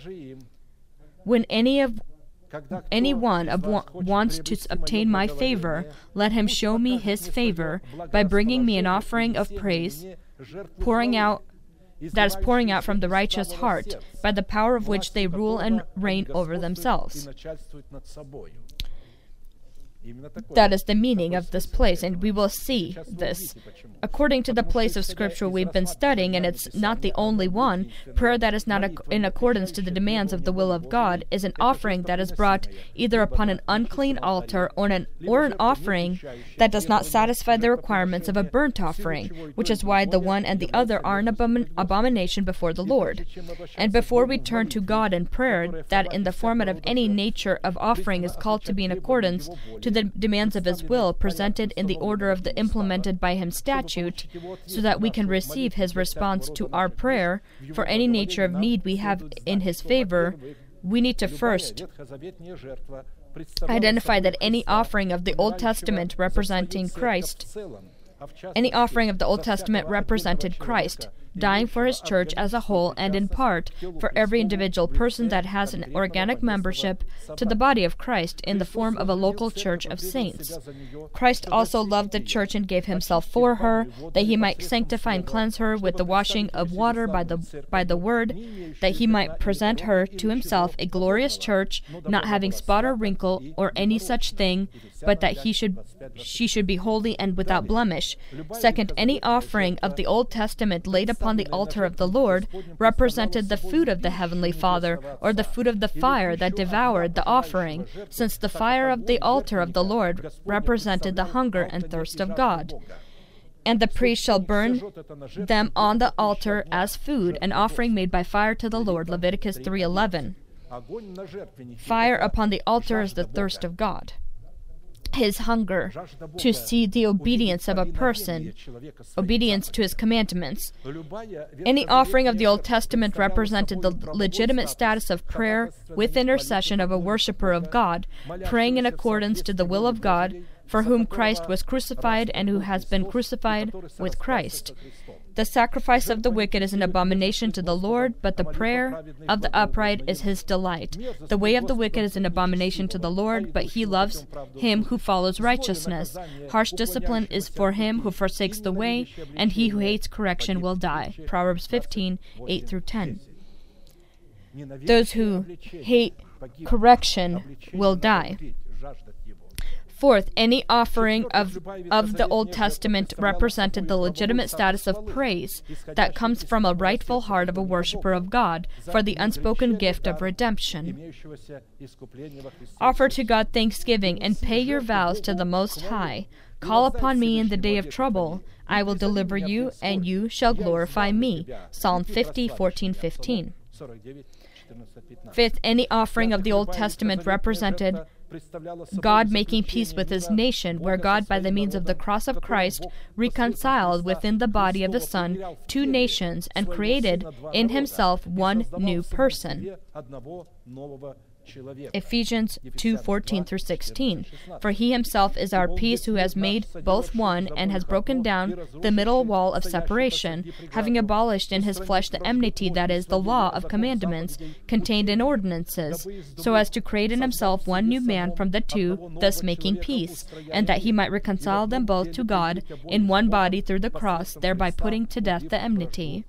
When any of any one of wa- wants to obtain my favor, let him show me his favor by bringing me an offering of praise, pouring out that is pouring out from the righteous heart, by the power of which they rule and reign over themselves. That is the meaning of this place, and we will see this. According to the place of Scripture we've been studying, and it's not the only one, prayer that is not in accordance to the demands of the will of God is an offering that is brought either upon an unclean altar or an, or an offering that does not satisfy the requirements of a burnt offering, which is why the one and the other are an abomin- abomination before the Lord. And before we turn to God in prayer, that in the format of any nature of offering is called to be in accordance to the the demands of His will presented in the order of the implemented by Him statute, so that we can receive His response to our prayer. For any nature of need we have in His favor, we need to first identify that any offering of the Old Testament representing Christ, any offering of the Old Testament represented Christ, dying for his church as a whole and in part for every individual person that has an organic membership to the body of Christ in the form of a local church of saints. Christ also loved the church and gave himself for her, that he might sanctify and cleanse her with the washing of water by the by the word, that he might present her to himself a glorious church, not having spot or wrinkle or any such thing, but that he should she should be holy and without blemish. Second, any offering of the Old Testament laid upon the altar of the Lord represented the food of the heavenly Father, or the food of the fire that devoured the offering, since the fire of the altar of the Lord represented the hunger and thirst of God and the priest shall burn them on the altar as food, an offering made by fire to the Lord. Leviticus 3:11. Fire upon the altar is the thirst of God his hunger to see the obedience of a person, obedience to his commandments. Any offering of the Old Testament represented the legitimate status of prayer with intercession of a worshiper of God, praying in accordance to the will of God, for whom Christ was crucified and who has been crucified with Christ. The sacrifice of the wicked is an abomination to the Lord, but the prayer of the upright is his delight. The way of the wicked is an abomination to the Lord, but he loves him who follows righteousness. Harsh discipline is for him who forsakes the way, and he who hates correction will die. Proverbs 15 8 through 10. Those who hate correction will die. Fourth, any offering of, of the Old Testament represented the legitimate status of praise that comes from a rightful heart of a worshiper of God for the unspoken gift of redemption. Offer to God thanksgiving and pay your vows to the Most High. Call upon me in the day of trouble. I will deliver you, and you shall glorify me. Psalm 50, 14, 15. Fifth, any offering of the Old Testament represented God making peace with his nation, where God, by the means of the cross of Christ, reconciled within the body of the Son two nations and created in himself one new person. Ephesians 2:14 through 16. For he himself is our peace who has made both one and has broken down the middle wall of separation, having abolished in his flesh the enmity that is the law of commandments contained in ordinances, so as to create in himself one new man from the two, thus making peace, and that he might reconcile them both to God in one body through the cross, thereby putting to death the enmity.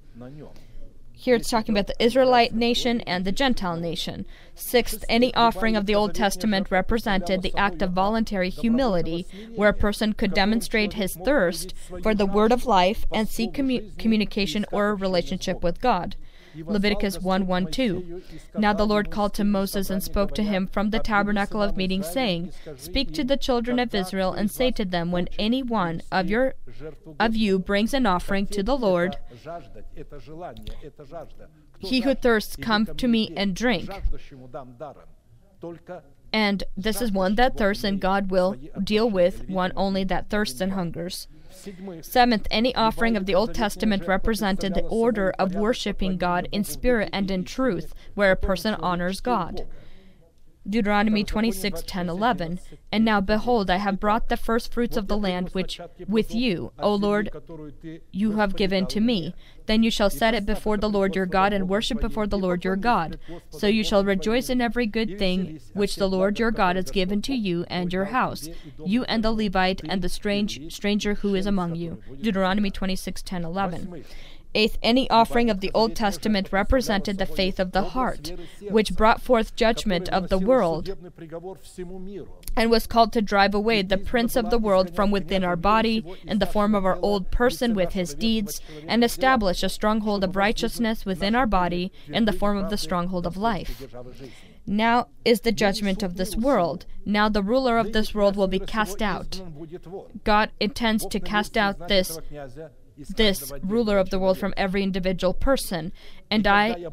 Here it's talking about the Israelite nation and the Gentile nation. Sixth, any offering of the Old Testament represented the act of voluntary humility, where a person could demonstrate his thirst for the word of life and seek commu- communication or relationship with God. Leviticus 1 1 2. Now the Lord called to Moses and spoke to him from the tabernacle of meeting, saying, Speak to the children of Israel and say to them, When any one of your of you brings an offering to the Lord, he who thirsts, come to me and drink. And this is one that thirsts, and God will deal with one only that thirsts and hungers. Seventh, any offering of the Old Testament represented the order of worshiping God in spirit and in truth, where a person honors God. Deuteronomy 26, 10, 11. And now, behold, I have brought the first fruits of the land which with you, O Lord, you have given to me. Then you shall set it before the Lord your God and worship before the Lord your God. So you shall rejoice in every good thing which the Lord your God has given to you and your house, you and the Levite and the strange stranger who is among you. Deuteronomy 26, 10, 11. Eighth, any offering of the Old Testament represented the faith of the heart, which brought forth judgment of the world, and was called to drive away the prince of the world from within our body in the form of our old person with his deeds, and establish a stronghold of righteousness within our body in the form of the stronghold of life. Now is the judgment of this world. Now the ruler of this world will be cast out. God intends to cast out this this ruler of the world from every individual person. And I,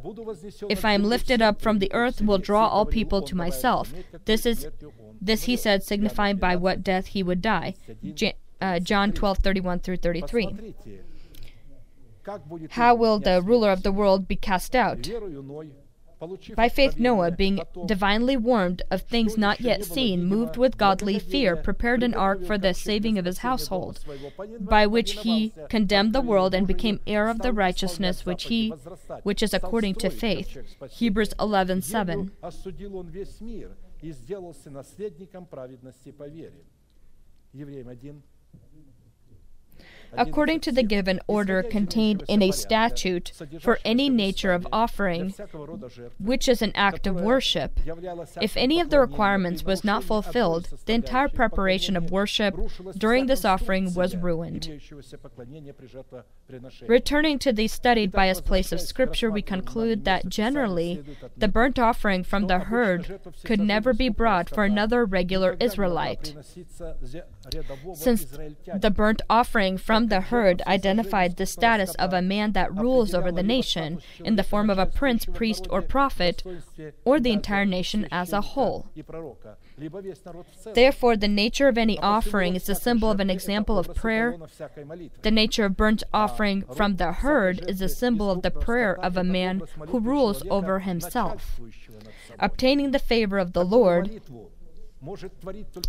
if I am lifted up from the earth, will draw all people to myself. This is, this he said, signifying by what death he would die. Uh, John 12, 31 through 33. How will the ruler of the world be cast out? By faith, Noah, being divinely warned of things not yet seen, moved with godly fear, prepared an ark for the saving of his household, by which he condemned the world and became heir of the righteousness which he, which is according to faith. Hebrews 11:7. Евреям 1, according to the given order contained in a statute for any nature of offering, which is an act of worship. If any of the requirements was not fulfilled, the entire preparation of worship during this offering was ruined. Returning to the studied by us place of Scripture, we conclude that generally the burnt offering from the herd could never be brought for another regular Israelite. Since the burnt offering from the herd identified the status of a man that rules over the nation in the form of a prince, priest, or prophet, or the entire nation as a whole. Therefore, the nature of any offering is a symbol of an example of prayer. The nature of burnt offering from the herd is a symbol of the prayer of a man who rules over himself. Obtaining the favor of the Lord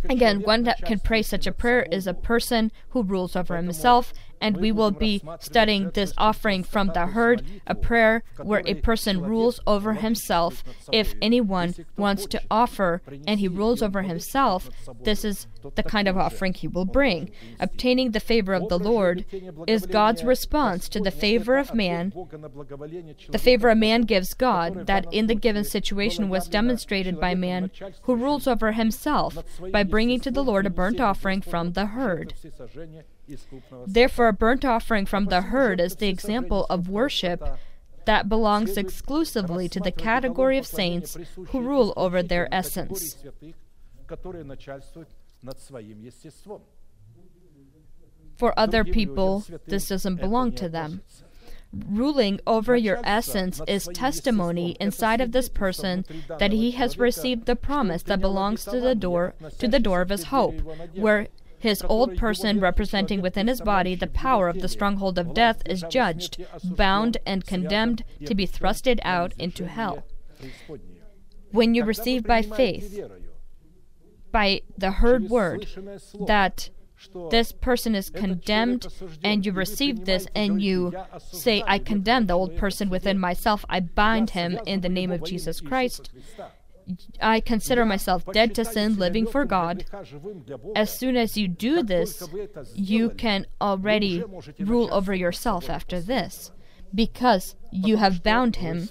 Again, one that can pray such a prayer is a person who rules over himself and we will be studying this offering from the herd, a prayer where a person rules over himself. If anyone wants to offer and he rules over himself, this is the kind of offering he will bring. Obtaining the favor of the Lord is God's response to the favor of man. The favor a man gives God, that in the given situation was demonstrated by man who rules over himself by bringing to the Lord a burnt offering from the herd. Therefore, a burnt offering from the herd is the example of worship that belongs exclusively to the category of saints who rule over their essence. For other people, this doesn't belong to them. Ruling over your essence is testimony inside of this person that he has received the promise that belongs to the door to the door of his hope, where his old person, representing within his body the power of the stronghold of death, is judged, bound, and condemned to be thrusted out into hell. When you receive by faith, by the heard word, that this person is condemned, and you receive this and you say, I condemn the old person within myself, I bind him in the name of Jesus Christ, I consider myself dead to sin, living for God. As soon as you do this, you can already rule over yourself after this because you have bound him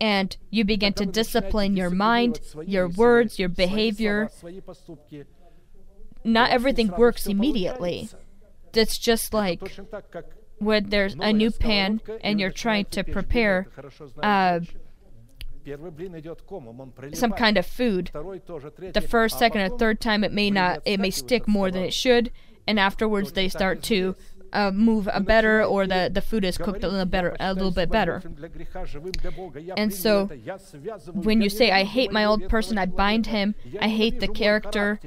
and you begin to discipline your mind, your words, your behavior. Not everything works immediately. It's just like when there's a new pan and you're trying to prepare uh, some kind of food. The first, second, or third time it may not, it may stick more than it should, and afterwards they start to uh, move a better, or the, the food is cooked a little better, a little bit better. And so, when you say, "I hate my old person," I bind him. I hate the character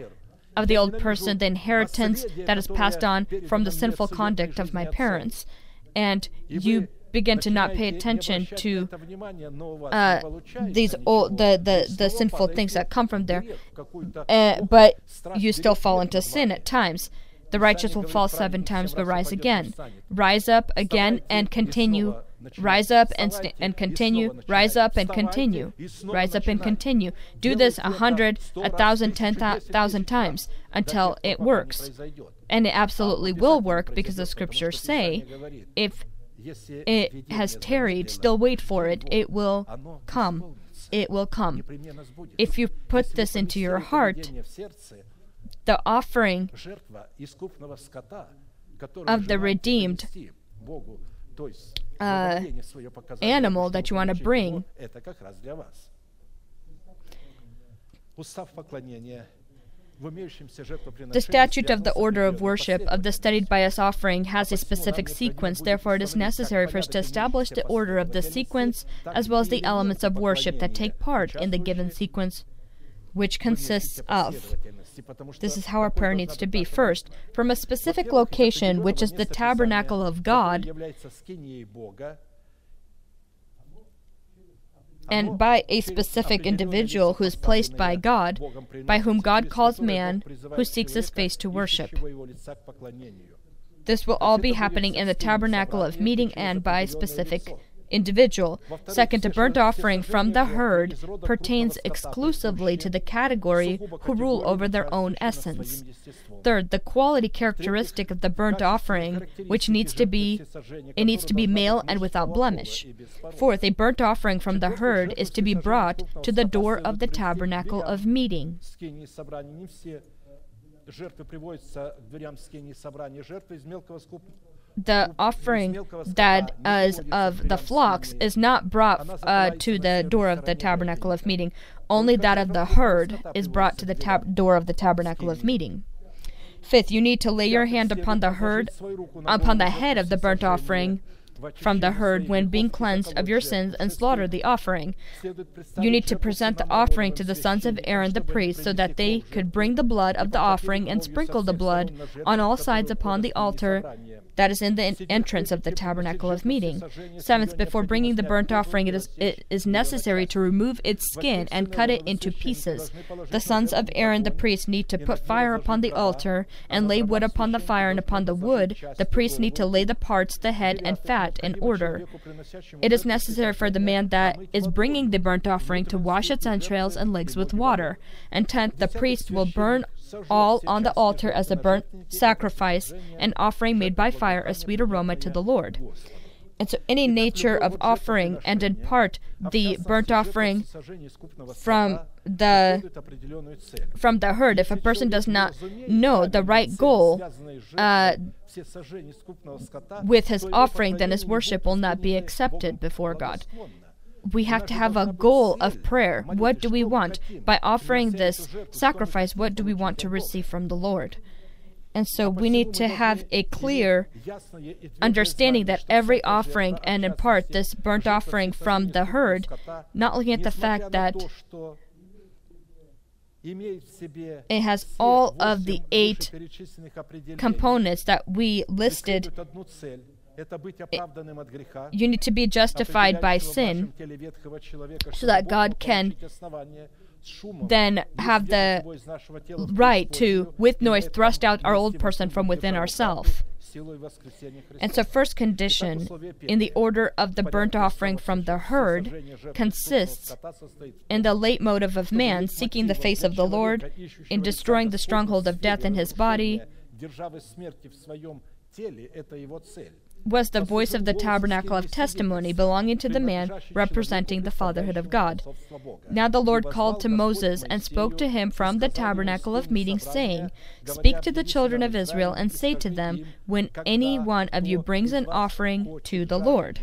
of the old person, the inheritance that is passed on from the sinful conduct of my parents, and you begin to not pay attention to uh, these old, the, the, the sinful things that come from there. Uh, but you still fall into sin at times. The righteous will fall seven times but rise again. Rise up again and continue. Rise up and, st- and continue. Rise up and continue. Rise up and continue. Do this a hundred, a thousand, ten thousand times until it works. And it absolutely will work because the scriptures say if it has tarried, still wait for it. It will come. It will come. If you put this into your heart, the offering of the redeemed uh, animal that you want to bring the statute of the order of worship of the studied by us offering has a specific sequence, therefore, it is necessary for us to establish the order of the sequence as well as the elements of worship that take part in the given sequence, which consists of. This is how our prayer needs to be. First, from a specific location, which is the tabernacle of God, and by a specific individual who is placed by God, by whom God calls man who seeks his face to worship. This will all be happening in the tabernacle of meeting and by specific individual. Second, a burnt offering from the herd pertains exclusively to the category who rule over their own essence. Third, the quality characteristic of the burnt offering, which needs to be it needs to be male and without blemish. Fourth, a burnt offering from the herd is to be brought to the door of the tabernacle of meeting. жертвы приводятся к дверям скинии собрания, жертвы из мелкого скупа the offering that is of the flocks is not brought uh, to the door of the tabernacle of meeting. Only that of the herd is brought to the tab- door of the tabernacle of meeting. Fifth, you need to lay your hand upon the herd, upon the head of the burnt offering from the herd when being cleansed of your sins and slaughter the offering. You need to present the offering to the sons of Aaron the priest so that they could bring the blood of the offering and sprinkle the blood on all sides upon the altar that is in the entrance of the tabernacle of meeting. Seventh, before bringing the burnt offering, it is, it is necessary to remove its skin and cut it into pieces. The sons of Aaron the priest need to put fire upon the altar and lay wood upon the fire, and upon the wood the priests need to lay the parts, the head, and fat in order. It is necessary for the man that is bringing the burnt offering to wash its entrails and legs with water. And tenth, the priest will burn all on the altar as a burnt sacrifice, an offering made by fire, a sweet aroma to the Lord. And so, any nature of offering, and in part the burnt offering from the from the herd, if a person does not know the right goal uh, with his offering, then his worship will not be accepted before God we have to have a goal of prayer. What do we want? By offering this sacrifice, what do we want to receive from the Lord? And so we need to have a clear understanding that every offering, and in part this burnt offering from the herd, not looking at the fact that it has all of the eight components that we listed you need to be justified by sin so that God can then have the right to, with noise, thrust out our old person from within ourselves. And so, first condition in the order of the burnt offering from the herd consists in the late motive of man seeking the face of the Lord, in destroying the stronghold of death in his body, was the voice of the tabernacle of testimony belonging to the man representing the fatherhood of God. Now the Lord called to Moses and spoke to him from the tabernacle of meeting, saying, Speak to the children of Israel and say to them, When any one of you brings an offering to the Lord.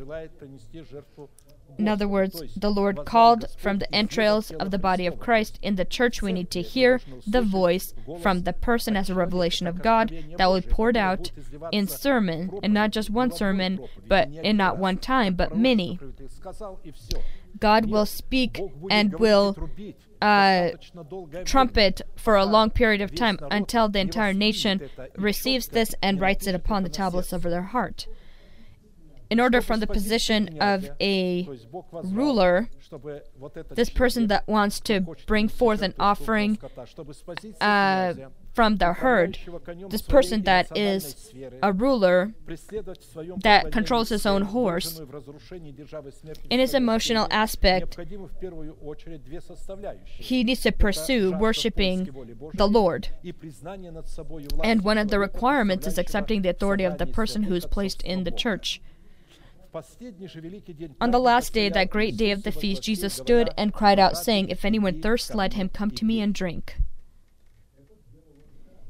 In other words, the Lord called from the entrails of the body of Christ. In the church, we need to hear the voice from the person as a revelation of God that will be poured out in sermon, and not just one sermon, but in not one time, but many. God will speak and will uh, trumpet for a long period of time until the entire nation receives this and writes it upon the tablets of their heart in order from the position of a ruler, this person that wants to bring forth an offering uh, from the herd, this person that is a ruler that controls his own horse, in his emotional aspect, he needs to pursue worshiping the Lord. And one of the requirements is accepting the authority of the person who is placed in the church. On the last day, that great day of the feast, Jesus stood and cried out, saying, If anyone thirsts, let him come to me and drink.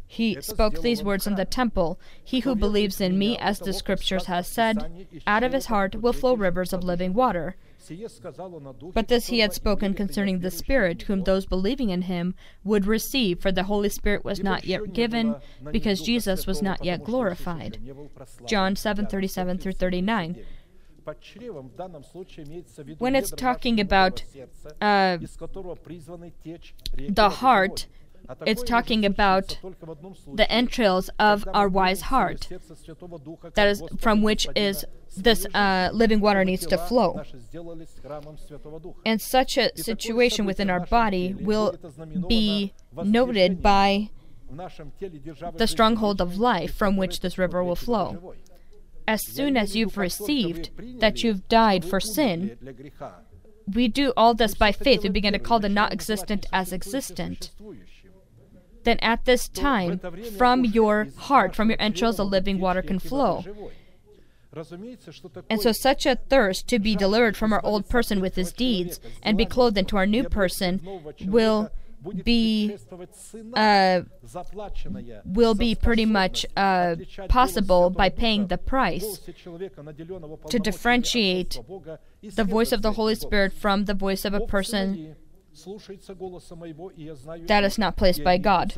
He spoke these words in the temple He who believes in me, as the scriptures has said, out of his heart will flow rivers of living water. But this he had spoken concerning the Spirit, whom those believing in him would receive, for the Holy Spirit was not yet given, because Jesus was not yet glorified. John 7 37 through 39. When it's talking about uh, the heart, it's talking about the entrails of our wise heart. That is from which is this uh, living water needs to flow. And such a situation within our body will be noted by the stronghold of life from which this river will flow. As soon as you've received that you've died for sin, we do all this by faith. We begin to call the not existent as existent. Then at this time, from your heart, from your entrails, the living water can flow. And so, such a thirst to be delivered from our old person with his deeds and be clothed into our new person will be uh, will be pretty much uh, possible by paying the price to differentiate the voice of the Holy Spirit from the voice of a person that is not placed by God.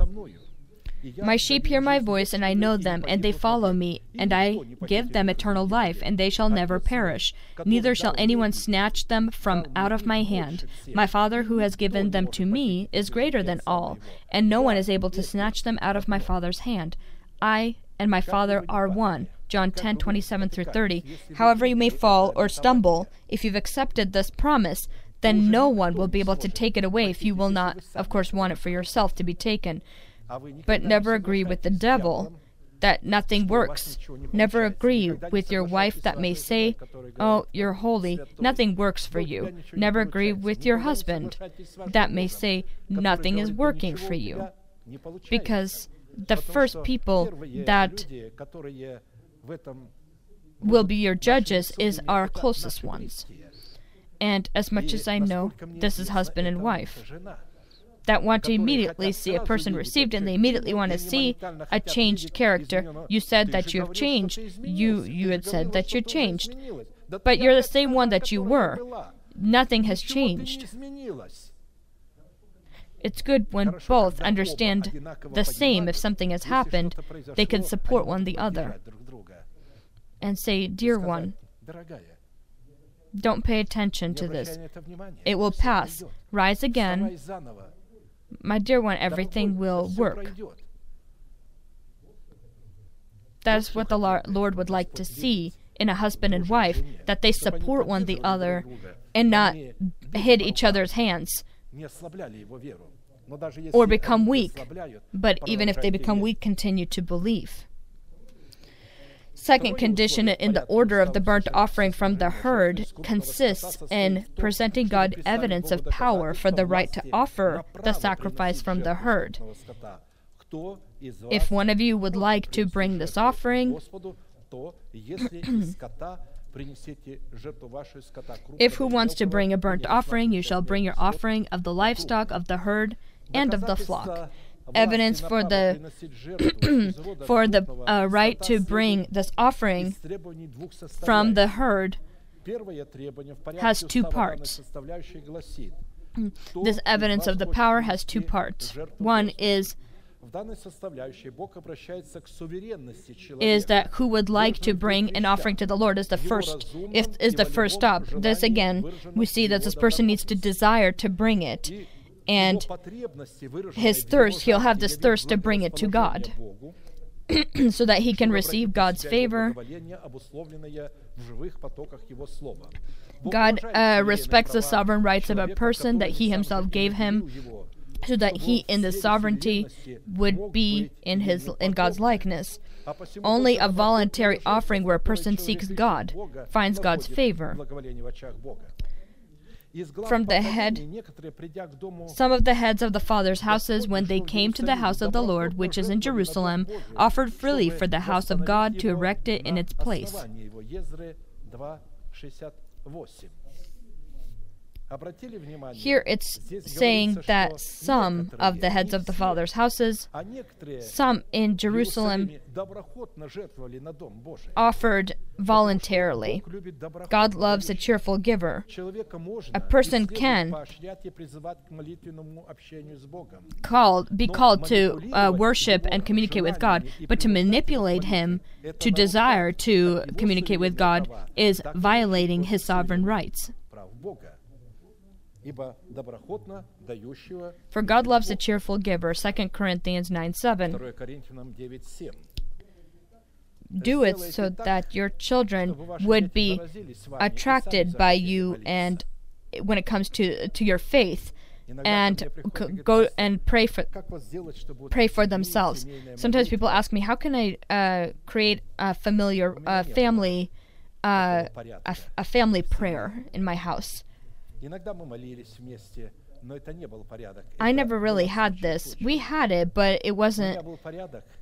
My sheep hear my voice, and I know them, and they follow me, and I give them eternal life, and they shall never perish. Neither shall anyone snatch them from out of my hand. My Father, who has given them to me, is greater than all, and no one is able to snatch them out of my Father's hand. I and my Father are one. John 10, 27 through 30. However, you may fall or stumble, if you've accepted this promise, then no one will be able to take it away if you will not, of course, want it for yourself to be taken. But never agree with the devil that nothing works. Never agree with your wife that may say, Oh, you're holy, nothing works for you. Never agree with your husband that may say, Nothing is working for you. Because the first people that will be your judges is our closest ones. And as much as I know, this is husband and wife that want to immediately see a person received and they immediately want to see a changed character. You said that you have changed. You you had said that you changed. But you're the same one that you were. Nothing has changed. It's good when both understand the same. If something has happened, they can support one the other and say, Dear one, don't pay attention to this. It will pass. Rise again my dear one, everything will work. That's what the Lord would like to see in a husband and wife that they support one the other and not hit each other's hands or become weak. But even if they become weak, continue to believe. Second condition in the order of the burnt offering from the herd consists in presenting God evidence of power for the right to offer the sacrifice from the herd. If one of you would like to bring this offering, if who wants to bring a burnt offering, you shall bring your offering of the livestock of the herd and of the flock evidence for the for the uh, right to bring this offering from the herd has two parts. This evidence of the power has two parts. One is is that who would like to bring an offering to the Lord is the first. if is the first stop. This again, we see that this person needs to desire to bring it and his thirst, he'll have this thirst to bring it to God so that he can receive God's favor. God uh, respects the sovereign rights of a person that he himself gave him so that he in the sovereignty would be in his in God's likeness. Only a voluntary offering where a person seeks God finds God's favor from the head, some of the heads of the fathers' houses, when they came to the house of the Lord, which is in Jerusalem, offered freely for the house of God to erect it in its place. Here it's saying that some of the heads of the fathers' houses, some in Jerusalem, offered voluntarily. God loves a cheerful giver. A person can called, be called to uh, worship and communicate with God, but to manipulate Him to desire to communicate with God is violating His sovereign rights. For God loves a cheerful giver, 2 Corinthians 9 7. Do it so that your children would be attracted by you and when it comes to, to your faith and go and pray for pray for themselves. Sometimes people ask me, "How can I uh, create a familiar uh, family uh, a family prayer in my house?" I never really had this. We had it, but it wasn't.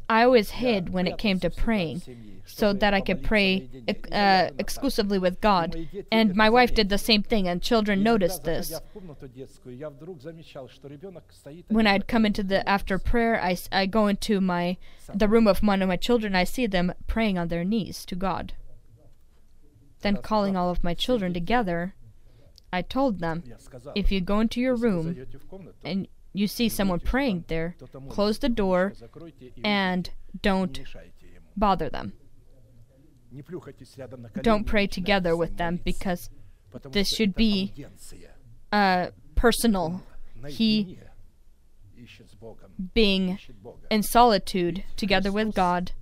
I always hid when it came to praying so that I could pray uh, exclusively with God. And my wife did the same thing, and children noticed this. When I'd come into the after prayer, I, I go into my the room of one of my children, I see them praying on their knees to God. Then calling all of my children together, I told them, if you go into your room and you see someone praying there, close the door and don't bother them. Don't pray together with them because this should be uh, personal. He being in solitude together with God,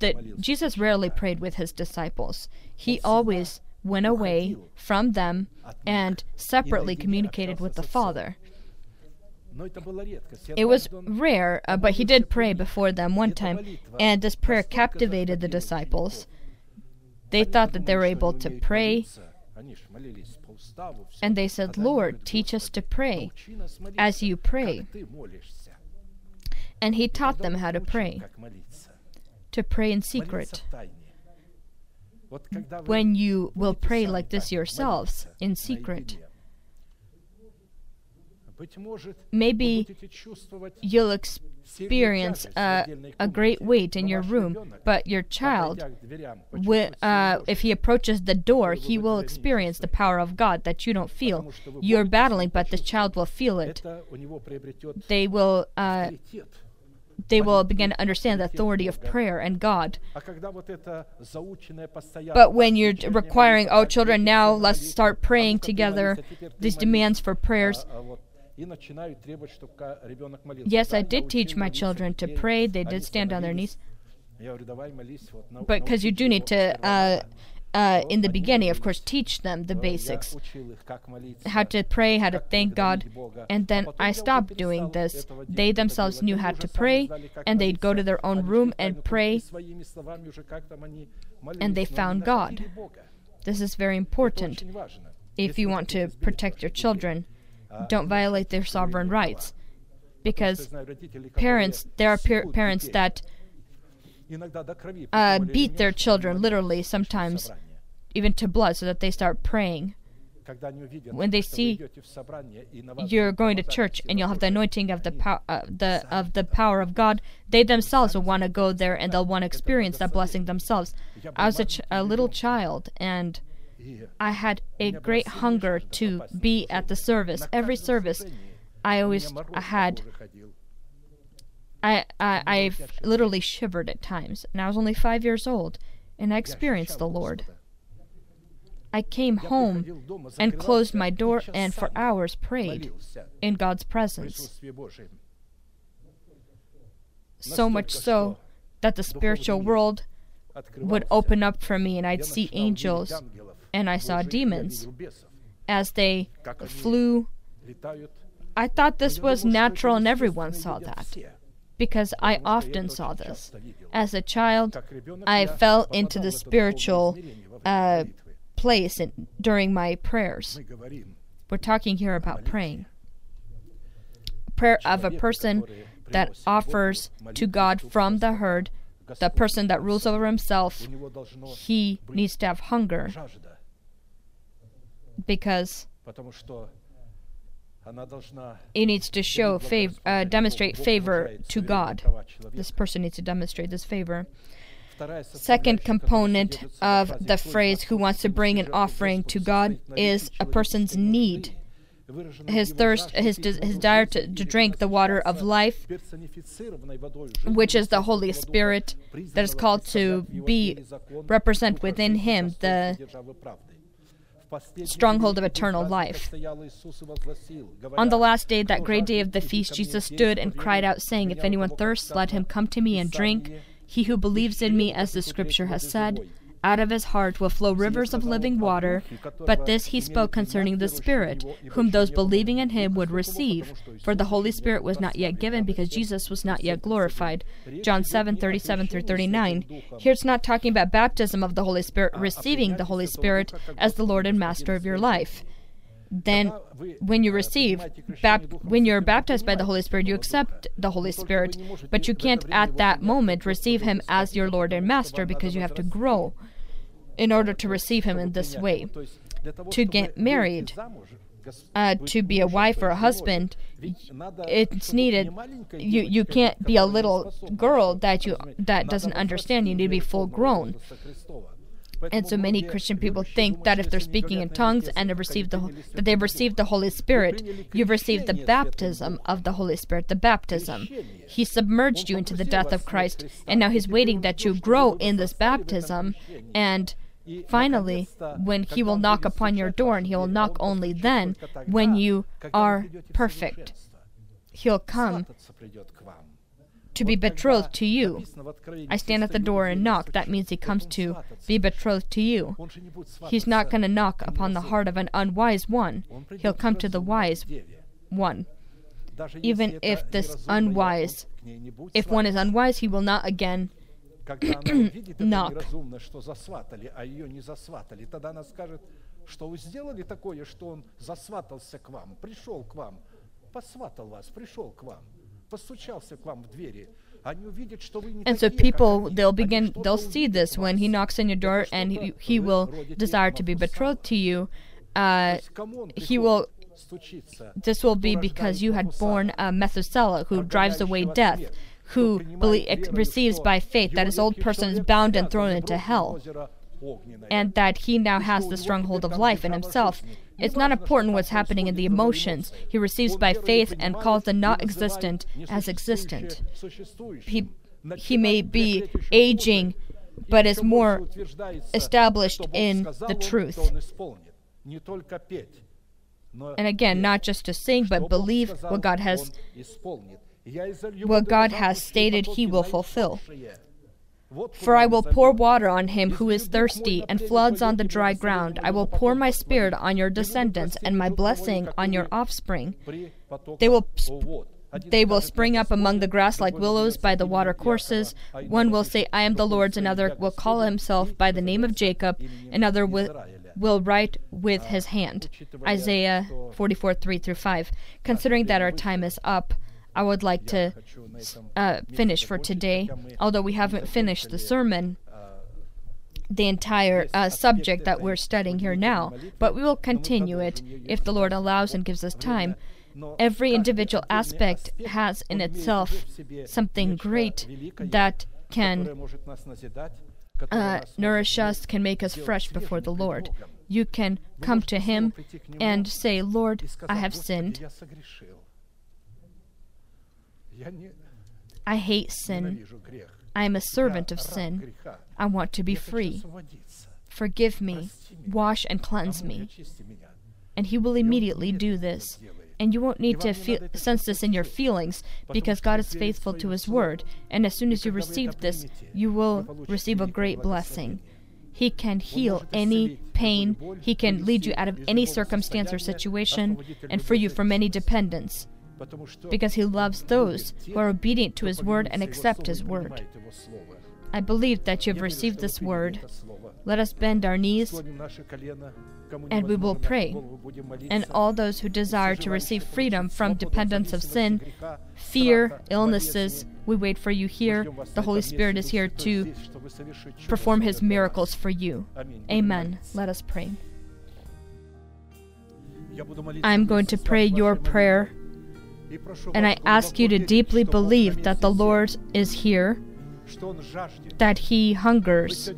that Jesus rarely prayed with his disciples. He always went away from them and separately communicated with the Father. It was rare, uh, but he did pray before them one time, and this prayer captivated the disciples. They thought that they were able to pray, and they said, Lord, teach us to pray as you pray. And he taught them how to pray, to pray in secret, when you will pray like this yourselves in secret. Maybe you'll experience a, a, great weight in your room, but your child, uh, if he approaches the door, he will experience the power of God that you don't feel. You're battling, but the child will feel it. They will uh, they will begin to understand the authority of prayer and God. But when you're requiring, oh, children, now let's start praying together, these demands for prayers. Yes, I did teach my children to pray, they did stand on their knees. But because you do need to. Uh, uh, in the beginning, of course, teach them the basics how to pray, how to thank God. And then I stopped doing this. They themselves knew how to pray, and they'd go to their own room and pray, and they found God. This is very important if you want to protect your children. Don't violate their sovereign rights. Because parents, there are par- parents that uh, beat their children, literally, sometimes even to blood, so that they start praying. When they see you're going to church and you'll have the anointing of the, power uh, the, of the power of God, they themselves will want to go there and they'll want to experience that blessing themselves. I was a, ch- a little child and I had a great hunger to be at the service. Every service, I always I had. I, I I literally shivered at times, and I was only five years old, and I experienced the Lord. I came home and closed my door and for hours prayed in God's presence. So much so that the spiritual world would open up for me and I'd see angels and I saw demons as they flew. I thought this was natural and everyone saw that because I often saw this. As a child, I fell into the spiritual uh, place in, during my prayers. We're talking here about praying. Prayer of a person that offers to God from the herd, the person that rules over himself, he needs to have hunger because it needs to show favor, uh, demonstrate favor to God. This person needs to demonstrate this favor. Second component of the phrase who wants to bring an offering to God is a person's need. His thirst, his, his desire to, to drink the water of life, which is the Holy Spirit that is called to be represent within him the stronghold of eternal life. On the last day, that great day of the feast, Jesus stood and cried out, saying, If anyone thirsts, let him come to me and drink. He who believes in me, as the scripture has said, out of his heart will flow rivers of living water. But this he spoke concerning the Spirit, whom those believing in him would receive. For the Holy Spirit was not yet given, because Jesus was not yet glorified. John 7 37 through 39. Here it's not talking about baptism of the Holy Spirit, receiving the Holy Spirit as the Lord and Master of your life then when you receive bap- when you're baptized by the holy spirit you accept the holy spirit but you can't at that moment receive him as your lord and master because you have to grow in order to receive him in this way. To get married uh, to be a wife or a husband it's needed you you can't be a little girl that you that doesn't understand you need to be full grown and so many Christian people think that if they're speaking in tongues and have received the that they've received the Holy Spirit, you've received the baptism of the Holy Spirit, the baptism. He submerged you into the death of Christ, and now he's waiting that you grow in this baptism and Finally, when he will knock upon your door, and he will knock only then when you are perfect, he'll come to be betrothed to you. I stand at the door and knock. That means he comes to be betrothed to you. He's not going to knock upon the heart of an unwise one. He'll come to the wise one. Even if this unwise, if one is unwise, he will not again knock. что вы сделали такое, что он засватался к вам, пришел к вам, посватал вас, пришел к вам. And so people, they'll begin, they'll see this when he knocks on your door and he, he will desire to be betrothed to you. Uh, he will, this will be because you had born a Methuselah who drives away death, who believe, receives by faith that his old person is bound and thrown into hell, and that he now has the stronghold of life in himself. It's not important what's happening in the emotions. He receives by faith and calls the not existent as existent. He, he may be aging, but is more established in the truth. And again, not just to sing, but believe what God has what God has stated he will fulfill. For I will pour water on him who is thirsty, and floods on the dry ground. I will pour my spirit on your descendants, and my blessing on your offspring. They will. Sp- they will spring up among the grass like willows by the water courses. One will say, I am the Lord's, another will call himself by the name of Jacob, another will, will write with his hand. Isaiah 44 3 through 5. Considering that our time is up, I would like to uh, finish for today, although we haven't finished the sermon, the entire uh, subject that we're studying here now, but we will continue it if the Lord allows and gives us time. Every individual aspect has in itself something great that can uh, nourish us, can make us fresh before the Lord. You can come to Him and say, Lord, I have sinned. I hate sin. I am a servant of sin. I want to be free. Forgive me, wash and cleanse me. And He will immediately do this. And you won't need to feel, sense this in your feelings because God is faithful to His word. And as soon as you receive this, you will receive a great blessing. He can heal any pain, He can lead you out of any circumstance or situation, and free you from any dependence because he loves those who are obedient to his word and accept his word. I believe that you have received this word. Let us bend our knees and we will pray. And all those who desire to receive freedom from dependence of sin, fear, illnesses, we wait for you here. The Holy Spirit is here to perform his miracles for you. Amen. Let us pray. I'm going to pray your prayer and I ask you to deeply believe that the Lord is here, that He hungers.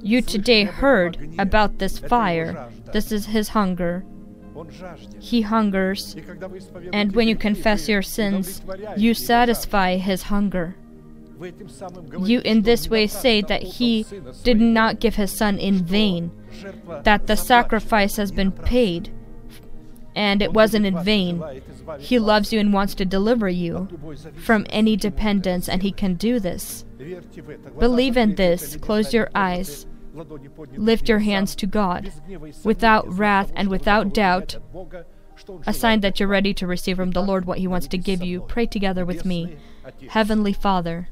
You today heard about this fire. This is His hunger. He hungers, and when you confess your sins, you satisfy His hunger. You in this way say that he did not give his son in vain, that the sacrifice has been paid, and it wasn't in vain. He loves you and wants to deliver you from any dependence, and he can do this. Believe in this, close your eyes, lift your hands to God, without wrath and without doubt, a sign that you're ready to receive from the Lord what He wants to give you. Pray together with me. Heavenly Father,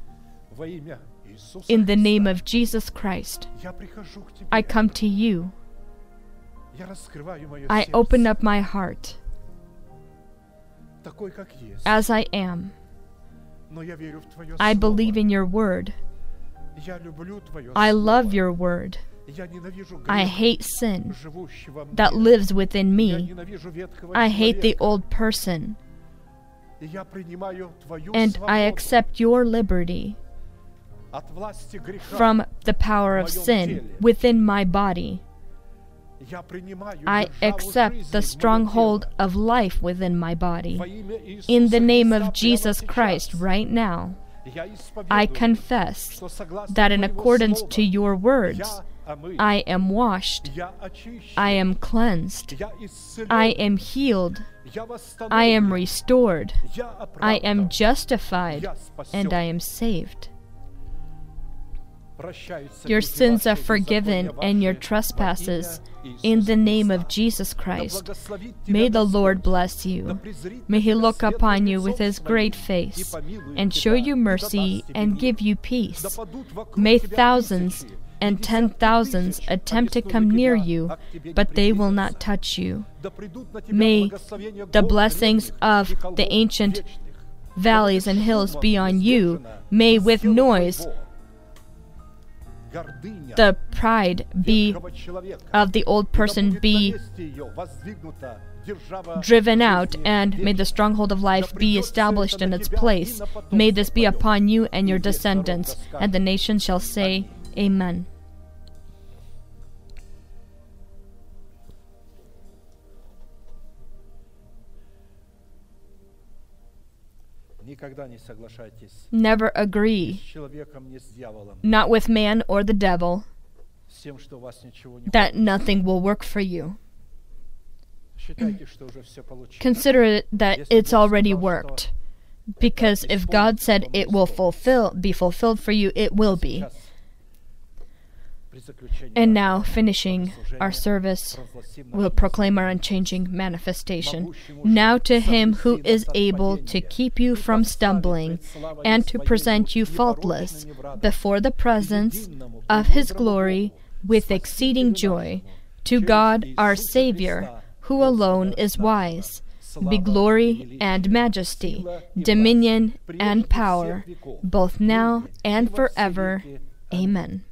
in the name of Jesus Christ, I come to you. I open up my heart as I am. I believe in your word. I love your word. I hate sin that lives within me. I hate the old person. And I accept your liberty from the power of sin within my body. I accept the stronghold of life within my body. In the name of Jesus Christ, right now, I confess that in accordance to your words, I am washed, I am cleansed, I am healed, I am restored, I am justified, and I am saved. Your sins are forgiven and your trespasses in the name of Jesus Christ. May the Lord bless you. May He look upon you with His great face and show you mercy and give you peace. May thousands and ten thousands attempt to come near you, but they will not touch you. May the blessings of the ancient valleys and hills be on you. May with noise the pride be of the old person be driven out, and may the stronghold of life be established in its place. May this be upon you and your descendants, and the nations shall say, Amen. Never agree, not with man or the devil, that nothing will work for you. Consider it that it's already worked. Because if God said it will fulfill be fulfilled for you, it will be. And now, finishing our service, we'll proclaim our unchanging manifestation. Now to him who is able to keep you from stumbling and to present you faultless before the presence of his glory with exceeding joy, to God our Savior, who alone is wise, be glory and majesty, dominion and power, both now and forever. Amen.